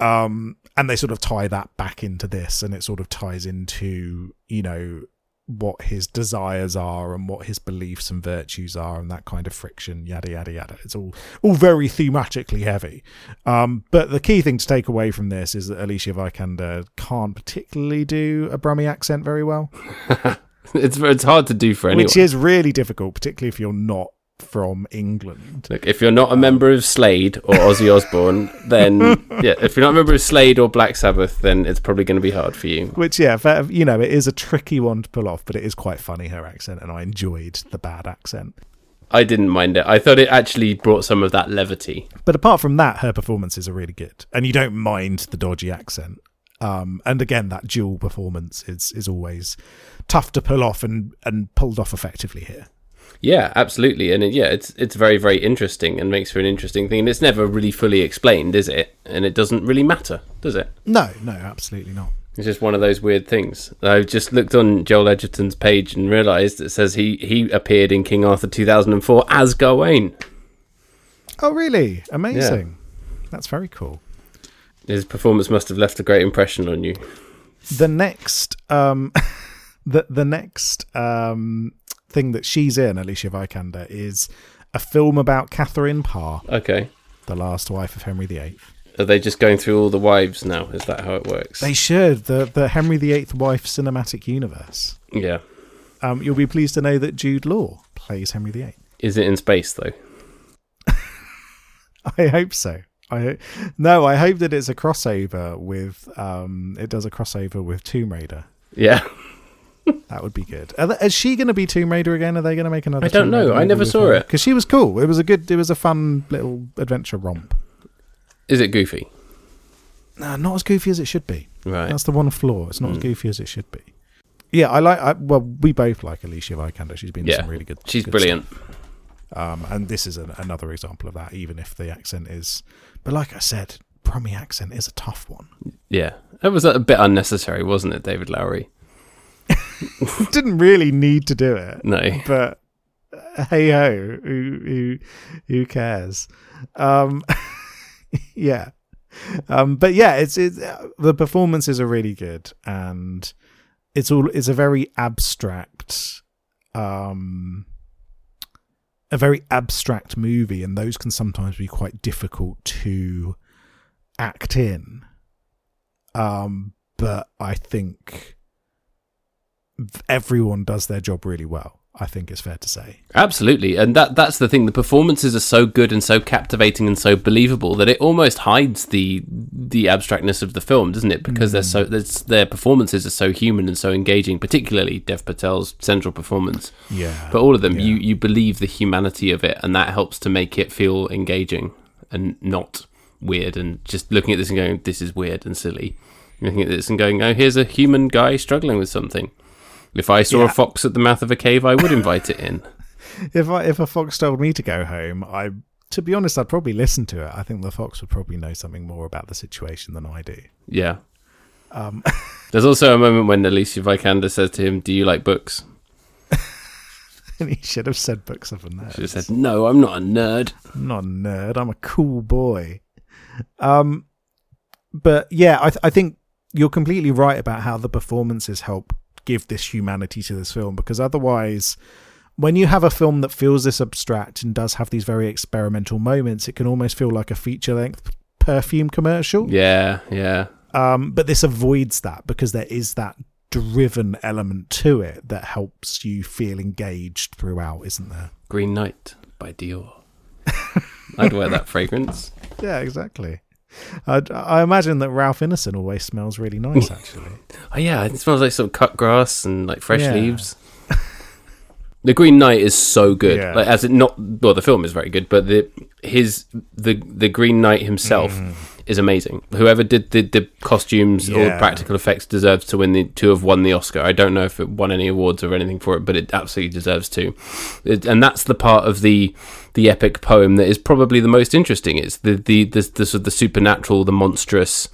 um and they sort of tie that back into this and it sort of ties into you know what his desires are and what his beliefs and virtues are and that kind of friction yada yada yada. It's all all very thematically heavy. Um, but the key thing to take away from this is that Alicia Vikander can't particularly do a Brummy accent very well, (laughs) it's it's hard to do for anyone. which is really difficult, particularly if you're not from England. Look, if you're not a member of Slade or Ozzy Osbourne, then (laughs) yeah, if you're not a member of Slade or Black Sabbath, then it's probably going to be hard for you. Which, yeah, fair- you know, it is a tricky one to pull off, but it is quite funny her accent, and I enjoyed the bad accent. I didn't mind it. I thought it actually brought some of that levity. But apart from that, her performances are really good, and you don't mind the dodgy accent. Um, and again, that dual performance is is always tough to pull off and and pulled off effectively here. Yeah, absolutely, and it, yeah, it's it's very very interesting and makes for an interesting thing. And it's never really fully explained, is it? And it doesn't really matter, does it? No, no, absolutely not. It's just one of those weird things. I've just looked on Joel Edgerton's page and realised it says he he appeared in King Arthur 2004 as Gawain. Oh, really? Amazing. That's very cool. His performance must have left a great impression on you. The next, um, (laughs) the the next um thing that she's in, Alicia Vikander, is a film about Catherine Parr, Okay. the last wife of Henry VIII. Are they just going through all the wives now? Is that how it works? They should the the Henry VIII wife cinematic universe. yeah. Um, you'll be pleased to know that Jude Law plays Henry VIII. Is it in space though? (laughs) I hope so. I no, I hope that it's a crossover with um, it does a crossover with Tomb Raider. Yeah. (laughs) That would be good. Are th- is she going to be Tomb Raider again? Are they going to make another? I don't know. I never saw it. because she was cool. It was a good. It was a fun little adventure romp. Is it goofy? Nah, not as goofy as it should be. Right. That's the one flaw. It's not as Mm. goofy as it should be. Yeah, I like. I, well, we both like Alicia Vikander. She's been Yeah. some really good. She's good brilliant. Um, and this is an, another example of that. Even if the accent is, but like I said, Brummy accent is a tough one. Yeah. It was a bit unnecessary, wasn't it, David Lowery? (laughs) Didn't really need to do it. No. but hey ho, who who who cares? Um, (laughs) yeah, um, but yeah, it's it's uh, the performances are really good, and it's all it's a very abstract, um, a very abstract movie, and those can sometimes be quite difficult to act in. Um, but I think everyone does their job really well. I think it's fair to say. Absolutely, and that that's the thing. The performances are so good and so captivating and so believable that it almost hides the the abstractness of the film, doesn't it? Because they're so mm. there's, their performances are so human and so engaging. Particularly Dev Patel's central performance, Yeah. but all of them, Yeah. you you believe the humanity of it, and that helps to make it feel engaging and not weird. And just looking at this and going, "This is weird and silly." Looking at this and going, "Oh, here's a human guy struggling with something." If I saw Yeah. a fox at the mouth of a cave, I would invite it in. (laughs) if I, if a fox told me to go home, I to be honest, I'd probably listen to it. I think the fox would probably know something more about the situation than I do. Yeah. Um, (laughs) There's also a moment when Alicia Vikander says to him, "Do you like books?" and he should have said books of a nerd. She said, "No, I'm not a nerd." I'm not a nerd. I'm a cool boy. Um, but yeah, I, th- I think you're completely right about how the performances help give this humanity to this film because otherwise, when you have a film that feels this abstract and does have these very experimental moments, it can almost feel like a feature length perfume commercial. Yeah, yeah, Um, but this avoids that because there is that driven element to it that helps you feel engaged throughout, isn't there? Green Knight by Dior. I'd wear that (laughs) fragrance. Yeah, exactly. I, I imagine that Ralph Ineson always smells really nice, (laughs) actually. Oh yeah, it smells like some cut grass and like fresh Yeah. leaves. (laughs) The Green Knight is so good. Yeah. Like as it not well, the film is very good, but the his the the Green Knight himself mm. Is amazing. Whoever did the, the costumes or Yeah. practical effects deserves to win the to have won the Oscar. I don't know if it won any awards or anything for it, but it absolutely deserves to. It, and that's the part of the the epic poem that is probably the most interesting. It's the the the, the sort of the supernatural, the monstrous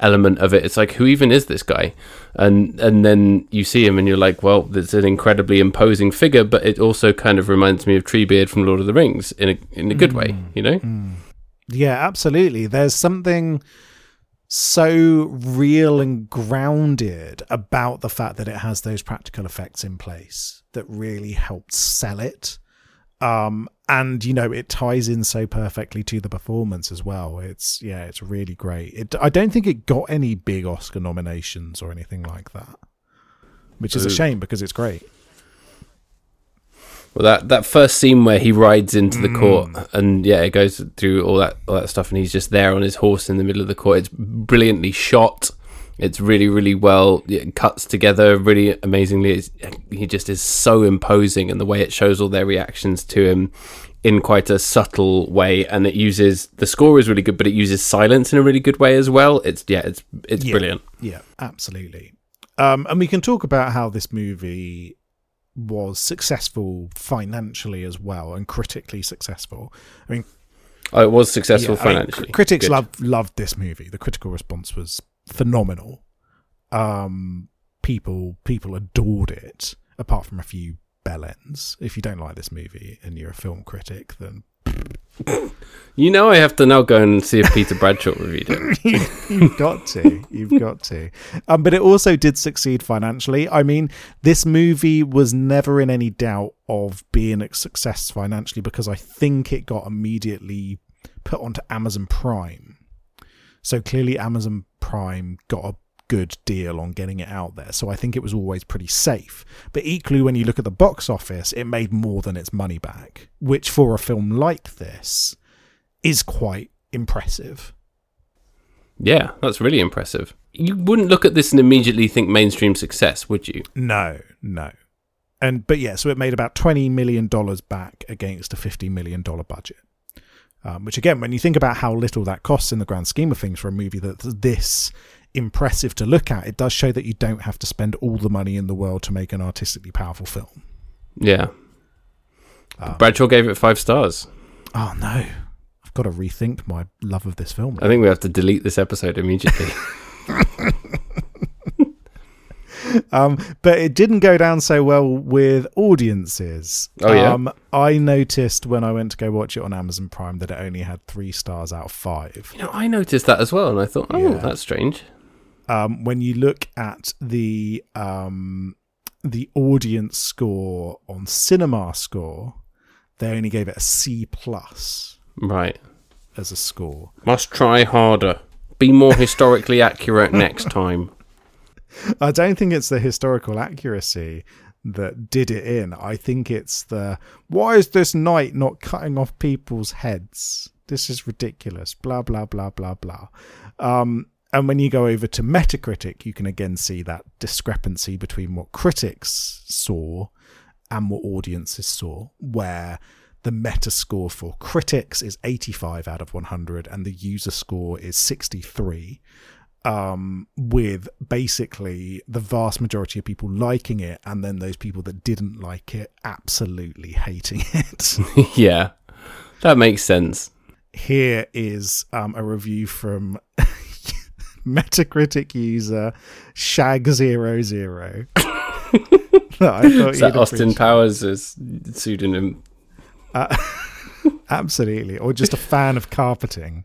element of it. It's like who even is this guy? And and then you see him and you're like, well, it's an incredibly imposing figure, but it also kind of reminds me of Treebeard from Lord of the Rings in a in a good way, mm. you know? Mm. Yeah, absolutely. There's something so real and grounded about the fact that it has those practical effects in place that really helped sell it. Um, and you know, it ties in so perfectly to the performance as well. It's yeah, it's really great. It I don't think it got any big Oscar nominations or anything like that. Which is a shame because it's great. Well, that that first scene where he rides into the Mm. court and yeah, it goes through all that all that stuff, and he's just there on his horse in the middle of the court. It's brilliantly shot. It's really, really well it cuts together, really amazingly. It's, he just is so imposing, and the way it shows all their reactions to him in quite a subtle way, and it uses the score is really good, but it uses silence in a really good way as well. It's yeah, it's it's Yeah. brilliant. Yeah, absolutely. Um, and we can talk about how this movie was successful financially as well and critically successful. I mean, Oh, it was successful yeah, I mean, financially. critics Good. loved loved this movie. The critical response was phenomenal. Um, people people adored it. Apart from a few bell ends. If you don't like this movie and you're a film critic, then You know, I have to now go and see if Peter Bradshaw reviewed it. (laughs) you've got to. You've got to. Um, but it also did succeed financially. I mean, this movie was never in any doubt of being a success financially because I think it got immediately put onto Amazon Prime. So clearly, Amazon Prime got a good deal on getting it out there. So I think it was always pretty safe. But equally, when you look at the box office, it made more than its money back, which for a film like this is quite impressive. Yeah, that's really impressive. You wouldn't look at this and immediately think mainstream success, would you? No, no. And but yeah, so it made about twenty million dollars back against a fifty million dollar budget. Um, which again, when you think about how little that costs in the grand scheme of things for a movie that this impressive to look at, it does show that you don't have to spend all the money in the world to make an artistically powerful film. Yeah. Um, Bradshaw gave it five stars. Oh no, I've got to rethink my love of this film. I think we have to delete this episode immediately. (laughs) Um, but it didn't go down so well with audiences. Oh, yeah? Um, I noticed when I went to go watch it on Amazon Prime that it only had three stars out of five. you know, I noticed that as well, and I thought, oh, Yeah. that's strange. Um, when you look at the um, the audience score on Cinema Score, they only gave it a C plus Right. as a score. Must try harder. Be more historically accurate next time. (laughs) I don't think it's the historical accuracy that did it in. I think it's the why is this knight not cutting off people's heads? This is ridiculous. Blah blah blah blah blah. Um, and when you go over to Metacritic, you can again see that discrepancy between what critics saw and what audiences saw, where the meta score for critics is 85 out of 100 and the user score is 63 um, with basically the vast majority of people liking it, and then those people that didn't like it absolutely hating it. (laughs) yeah. That makes sense. Here is um, a review from (laughs) Metacritic user Shag00. (laughs) that I thought Is that Austin. Powers' pseudonym? Uh, (laughs) absolutely, or just a fan of carpeting.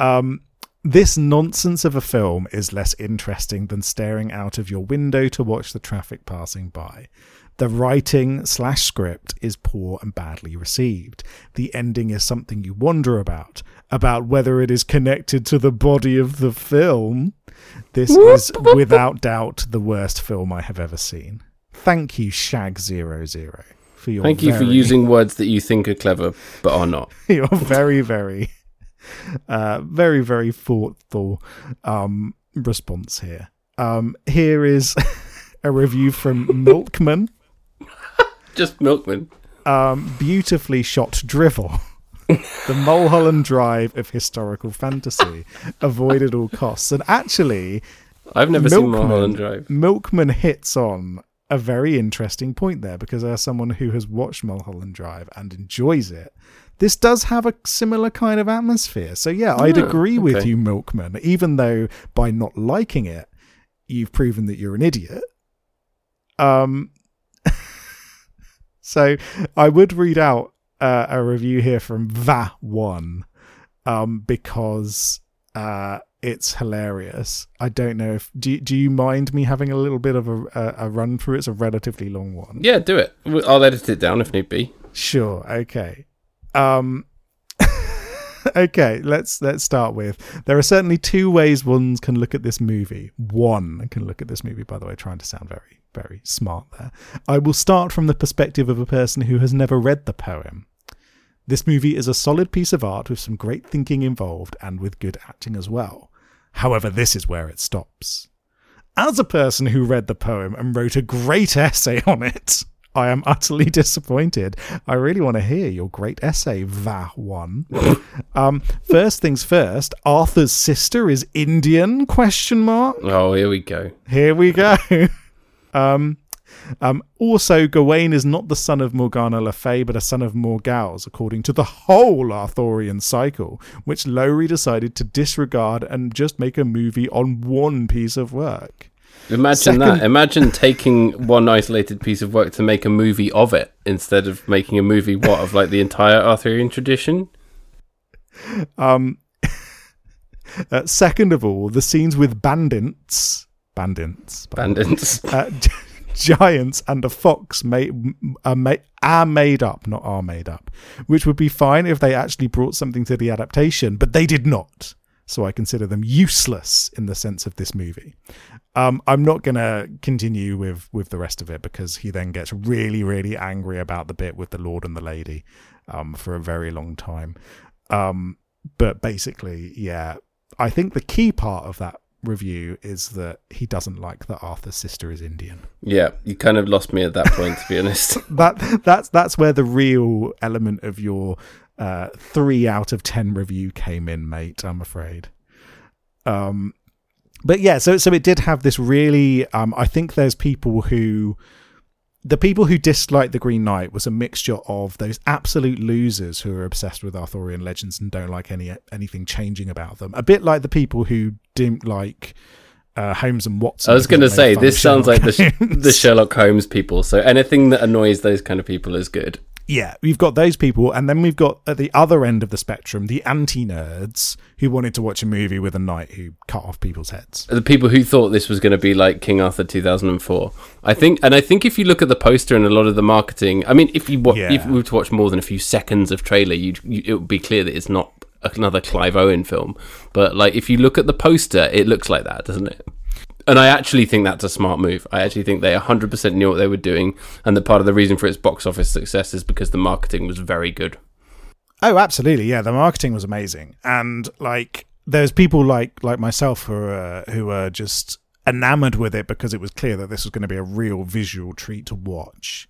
Um, this nonsense of a film is less interesting than staring out of your window to watch the traffic passing by. The writing slash script is poor and badly received. The ending is something you wonder about, about whether it is connected to the body of the film. This is without doubt the worst film I have ever seen. Thank you, Shag00, for your Thank you for using words that you think are clever but are not. (laughs) your very, very, uh, very, very thoughtful um, response here. Um, here is (laughs) a review from Milkman. (laughs) Just Milkman. Um, beautifully shot drivel. (laughs) the Mulholland Drive of historical fantasy, avoided all costs. And actually, I've never seen Milkman- Mulholland Drive. Milkman hits on a very interesting point there because as someone who has watched Mulholland Drive and enjoys it, this does have a similar kind of atmosphere. So yeah, I'd agree with you, Milkman, even though by not liking it, you've proven that you're an idiot. Um, (laughs) so I would read out uh, a review here from Va One, um, because uh, it's hilarious. I don't know if do do you mind me having a little bit of a, a, a run through? It's a relatively long one. Yeah, do it. I'll edit it down if need be. Sure. Okay. Um. (laughs) okay. Let's let's start with. There are certainly two ways one can look at this movie. One can look at this movie. By the way, trying to sound very very smart there. I will start from the perspective of a person who has never read the poem. This movie is a solid piece of art with some great thinking involved and with good acting as well. However, this is where it stops. As a person who read the poem and wrote a great (laughs) essay on it, I am utterly disappointed. I really want to hear your great essay, Va one. um, first things first, Arthur's sister is Indian? Question mark. Oh, here we go. Here we go. (laughs) um, Um, also, Gawain is not the son of Morgana Le Fay, but a son of Morgause, according to the whole Arthurian cycle, which Lowery decided to disregard and just make a movie on one piece of work. Imagine Second- that. Imagine taking one isolated piece of work to make a movie of it instead of making a movie what of like the entire Arthurian tradition. Um, (laughs) uh, second of all, the scenes with bandits, bandits, Bandits. uh, (laughs) giants and a fox are, made, are made up, not are made up, which would be fine if they actually brought something to the adaptation, but they did not. So I consider them useless in the sense of this movie. Um, I'm not going to continue with, with the rest of it because he then gets really, really angry about the bit with the Lord and the Lady um, for a very long time. Um, but basically, yeah, I think the key part of that review is that he doesn't like that Arthur's sister is Indian. Yeah, you kind of lost me at that point, to be honest. (laughs) That that's that's where the real element of your uh, three out of ten review came in, mate. I'm afraid. Um, but yeah, so so it did have this really. Um, I think there's people who. The people who disliked the Green Knight was a mixture of those absolute losers who are obsessed with Arthurian legends and don't like any anything changing about them. A bit like the people who didn't like uh, Holmes and Watson. I was going to say this of sounds like the the Sherlock Holmes people. So anything that annoys those kind of people is good. Yeah, we've got those people, and then we've got at the other end of the spectrum the anti nerds who wanted to watch a movie with a knight who cut off people's heads. The people who thought this was going to be like King Arthur 2004. I think, and I think if you look at the poster and a lot of the marketing, I mean, if you wa- Yeah. if we were to watch more than a few seconds of trailer, you'd, you it would be clear that it's not another Clive Owen film. But like, if you look at the poster, it looks like that, doesn't it? And I actually think that's a smart move. I actually think they 100% knew what they were doing, and that part of the reason for its box office success is because the marketing was very good. Oh, absolutely, yeah. The marketing was amazing, and like there's people like like myself who are who are just enamored with it because it was clear that this was going to be a real visual treat to watch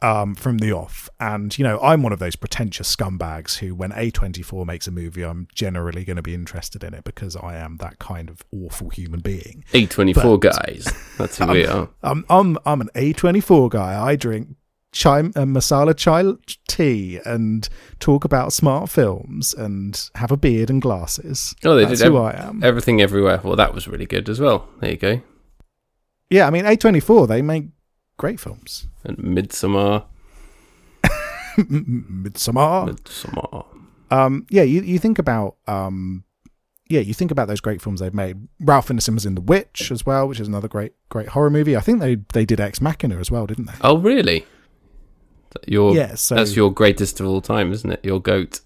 um, from the off. And you know, I'm one of those pretentious scumbags who, when A24 makes a movie, I'm generally going to be interested in it because I am that kind of awful human being. A24 But- guys. That's who we (laughs) are. Um, I'm I'm an A24 guy. I drink chai uh, masala chai tea and talk about smart films and have a beard and glasses. Oh, they That's did who I am. everything everywhere. Well, that was really good as well. There you go. Yeah, I mean A24. They make great films. And Midsommar. (laughs) Midsommar. Midsommar. Um, yeah, you you think about um, yeah, you think about those great films they've made. Ralph Fiennes in The Witch as well, which is another great great horror movie. I think they they did Ex Machina as well, didn't they? Oh, really? Your yeah, so that's your greatest of all time, isn't it? Your goat.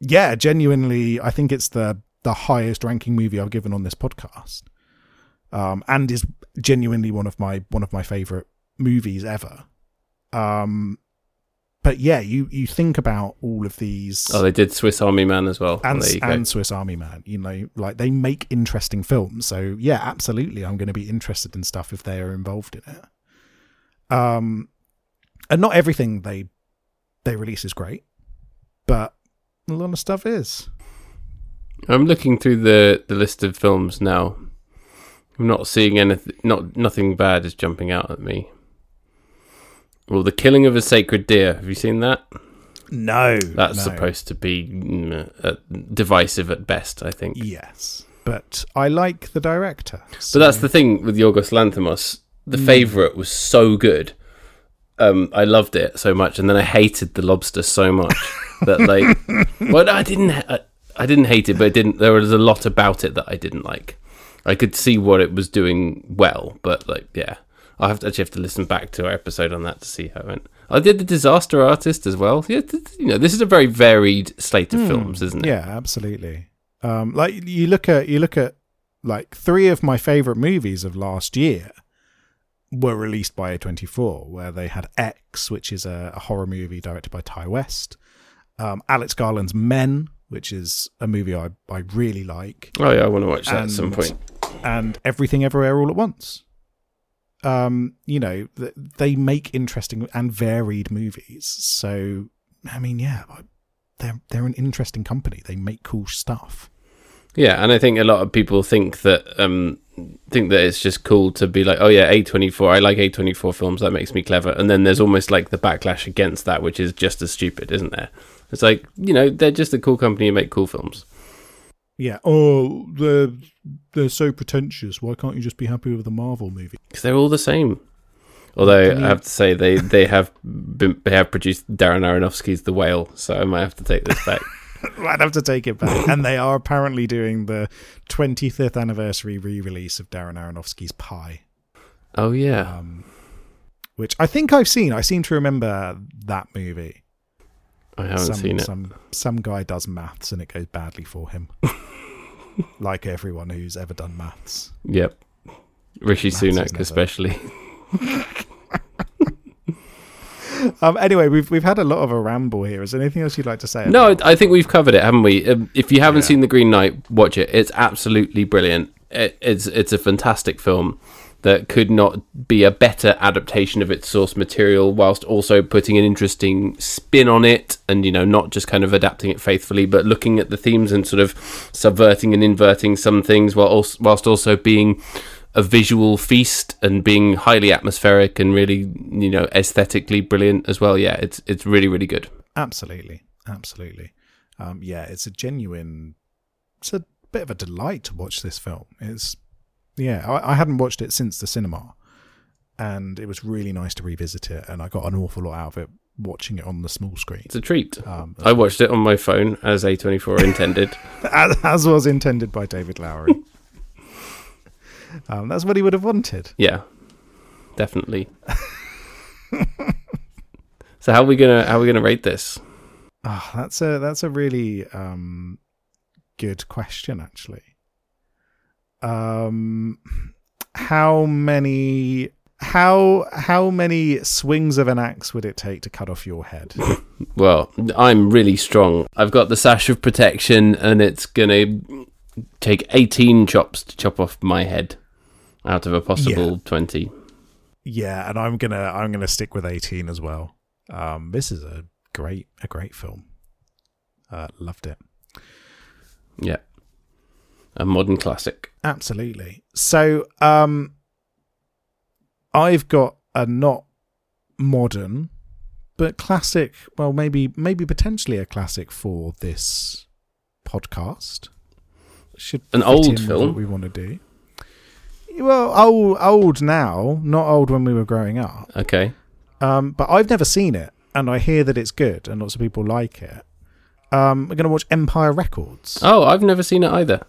yeah, genuinely, I think it's the the highest ranking movie I've given on this podcast, um, and is genuinely one of my one of my favorite movies ever. Um, but yeah, you you think about all of these Oh, they did Swiss Army Man as well. and and Swiss Army Man, you know, like they make interesting films. So yeah, absolutely, I'm going to be interested in stuff if they are involved in it. Um, and not everything they they release is great, but a lot of stuff is. I'm looking through the, the list of films now. I'm not seeing anything. Not nothing bad is jumping out at me. Well, the killing of a sacred deer. Have you seen that? No, That's no. supposed to be mm, uh, divisive at best. I think. Yes, but I like the director. So that's the thing with Yorgos Lanthimos. The favorite was so good. Um, I loved it so much, and then I hated the lobster so much that like, (laughs) well, I didn't, I, I didn't hate it, but it didn't. There was a lot about it that I didn't like. I could see what it was doing well, but like, yeah, I have to actually have to listen back to our episode on that to see how it went. I did the Disaster Artist as well. Yeah, you know, this is a very varied slate of films, isn't it? Yeah, absolutely. Um, like you look at you look at like three of my favorite movies of last year were released by A24, where they had X, which is a, a horror movie directed by Ti West, um, Alex Garland's Men, which is a movie I, I really like, Oh yeah, I want to watch that at some point. and Everything Everywhere All at Once. Um, you know, they make interesting and varied movies. So, I mean, yeah, they're they're an interesting company. They make cool stuff. Yeah, and I think a lot of people think that um, think that it's just cool to be like, oh yeah, A24. I like A24 films. That makes me clever. And then there's almost like the backlash against that, which is just as stupid, isn't there? It's like you know they're just a cool company and make cool films. Yeah. Oh, they're they're so pretentious. Why can't you just be happy with the Marvel movie? Because they're all the same. Although you- I have to say they they have been, they have produced Darren Aronofsky's The Whale, so I might have to take this back. (laughs) (laughs) I'd have to take it back. and they are apparently doing the 25th anniversary re-release of Darren Aronofsky's Pi, oh yeah, um, which I think I've seen. I seem to remember that movie. I haven't some, seen it. Some some guy does maths and it goes badly for him. (laughs) (laughs) like everyone who's ever done maths. Yep, Rishi Maths Sunak especially. (laughs) Um, anyway, we've we've had a lot of a ramble here. Is there anything else you'd like to say? No, I think we've covered it, haven't we? Um, If you haven't Yeah. seen The Green Knight, watch it. It's absolutely brilliant. It, it's it's a fantastic film that could not be a better adaptation of its source material, whilst also putting an interesting spin on it, and you know, not just kind of adapting it faithfully, but looking at the themes and sort of subverting and inverting some things, while also, whilst also being a visual feast and being highly atmospheric and really, you know, aesthetically brilliant as well. Yeah, it's it's really really good. Absolutely, absolutely. Um, yeah, it's a genuine. It's a bit of a delight to watch this film. It's yeah, I, I hadn't watched it since the cinema, and it was really nice to revisit it. And I got an awful lot out of it watching it on the small screen. It's a treat. Um, I watched it on my phone as A24 intended. (laughs) as, as was intended by David Lowery. (laughs) um, that's what he would have wanted. Yeah, definitely. (laughs) so how are we gonna how are we gonna rate this? Ah, that's a that's a really um, good question, actually. Um, how many how how many swings of an axe would it take to cut off your head? (laughs) Well, I'm really strong. I've got the sash of protection, and it's gonna take 18 chops to chop off my head out of a possible Yeah. 20. yeah, and I'm gonna I'm gonna stick with eighteen as well. Um, this is a great a great film. Uh, loved it. Yeah, a modern classic. Absolutely. So, um, I've got a not modern, but classic. Well, maybe, maybe potentially a classic for this podcast. Should An old film? We want to do. Well, old, old now, not old when we were growing up. Okay. Um, but I've never seen it, and I hear that it's good, and lots of people like it. Um, we're going to watch Empire Records. Oh, I've never seen it either.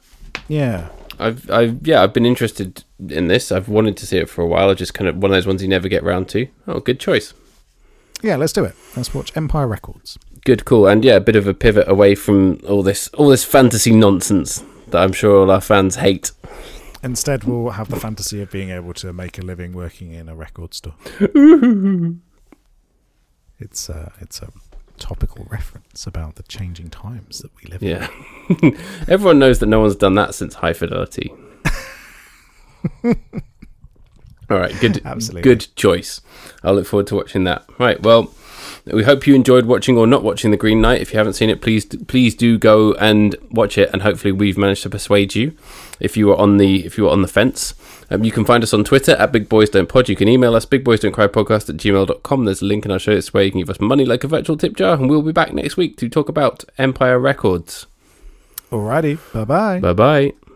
Yeah. I've, I've, yeah, I've been interested in this. I've wanted to see it for a while. I just kind of one of those ones you never get round to. Oh, good choice. Yeah, let's do it. Let's watch Empire Records. Good, cool, and yeah, a bit of a pivot away from all this, all this fantasy nonsense that I'm sure all our fans hate. Instead, we'll have the fantasy of being able to make a living working in a record store. (laughs) it's a, it's a topical reference about the changing times that we live in. Yeah, (laughs) everyone knows that no one's done that since High (laughs) Fidelity. all right, good, Absolutely. good choice. I'll look forward to watching that. Right, well, we hope you enjoyed watching or not watching The Green Knight. If you haven't seen it, please, please do go and watch it, and hopefully we've managed to persuade you. If you were on the if you were on the fence, um, you can find us on Twitter at Big Boys Don't Pod. You can email us bigboysdon'tcrypodcast at gmail.com. There's a link in our show notes where you can give us money like a virtual tip jar, and we'll be back next week to talk about Empire Records. Alrighty. Bye bye. Bye bye.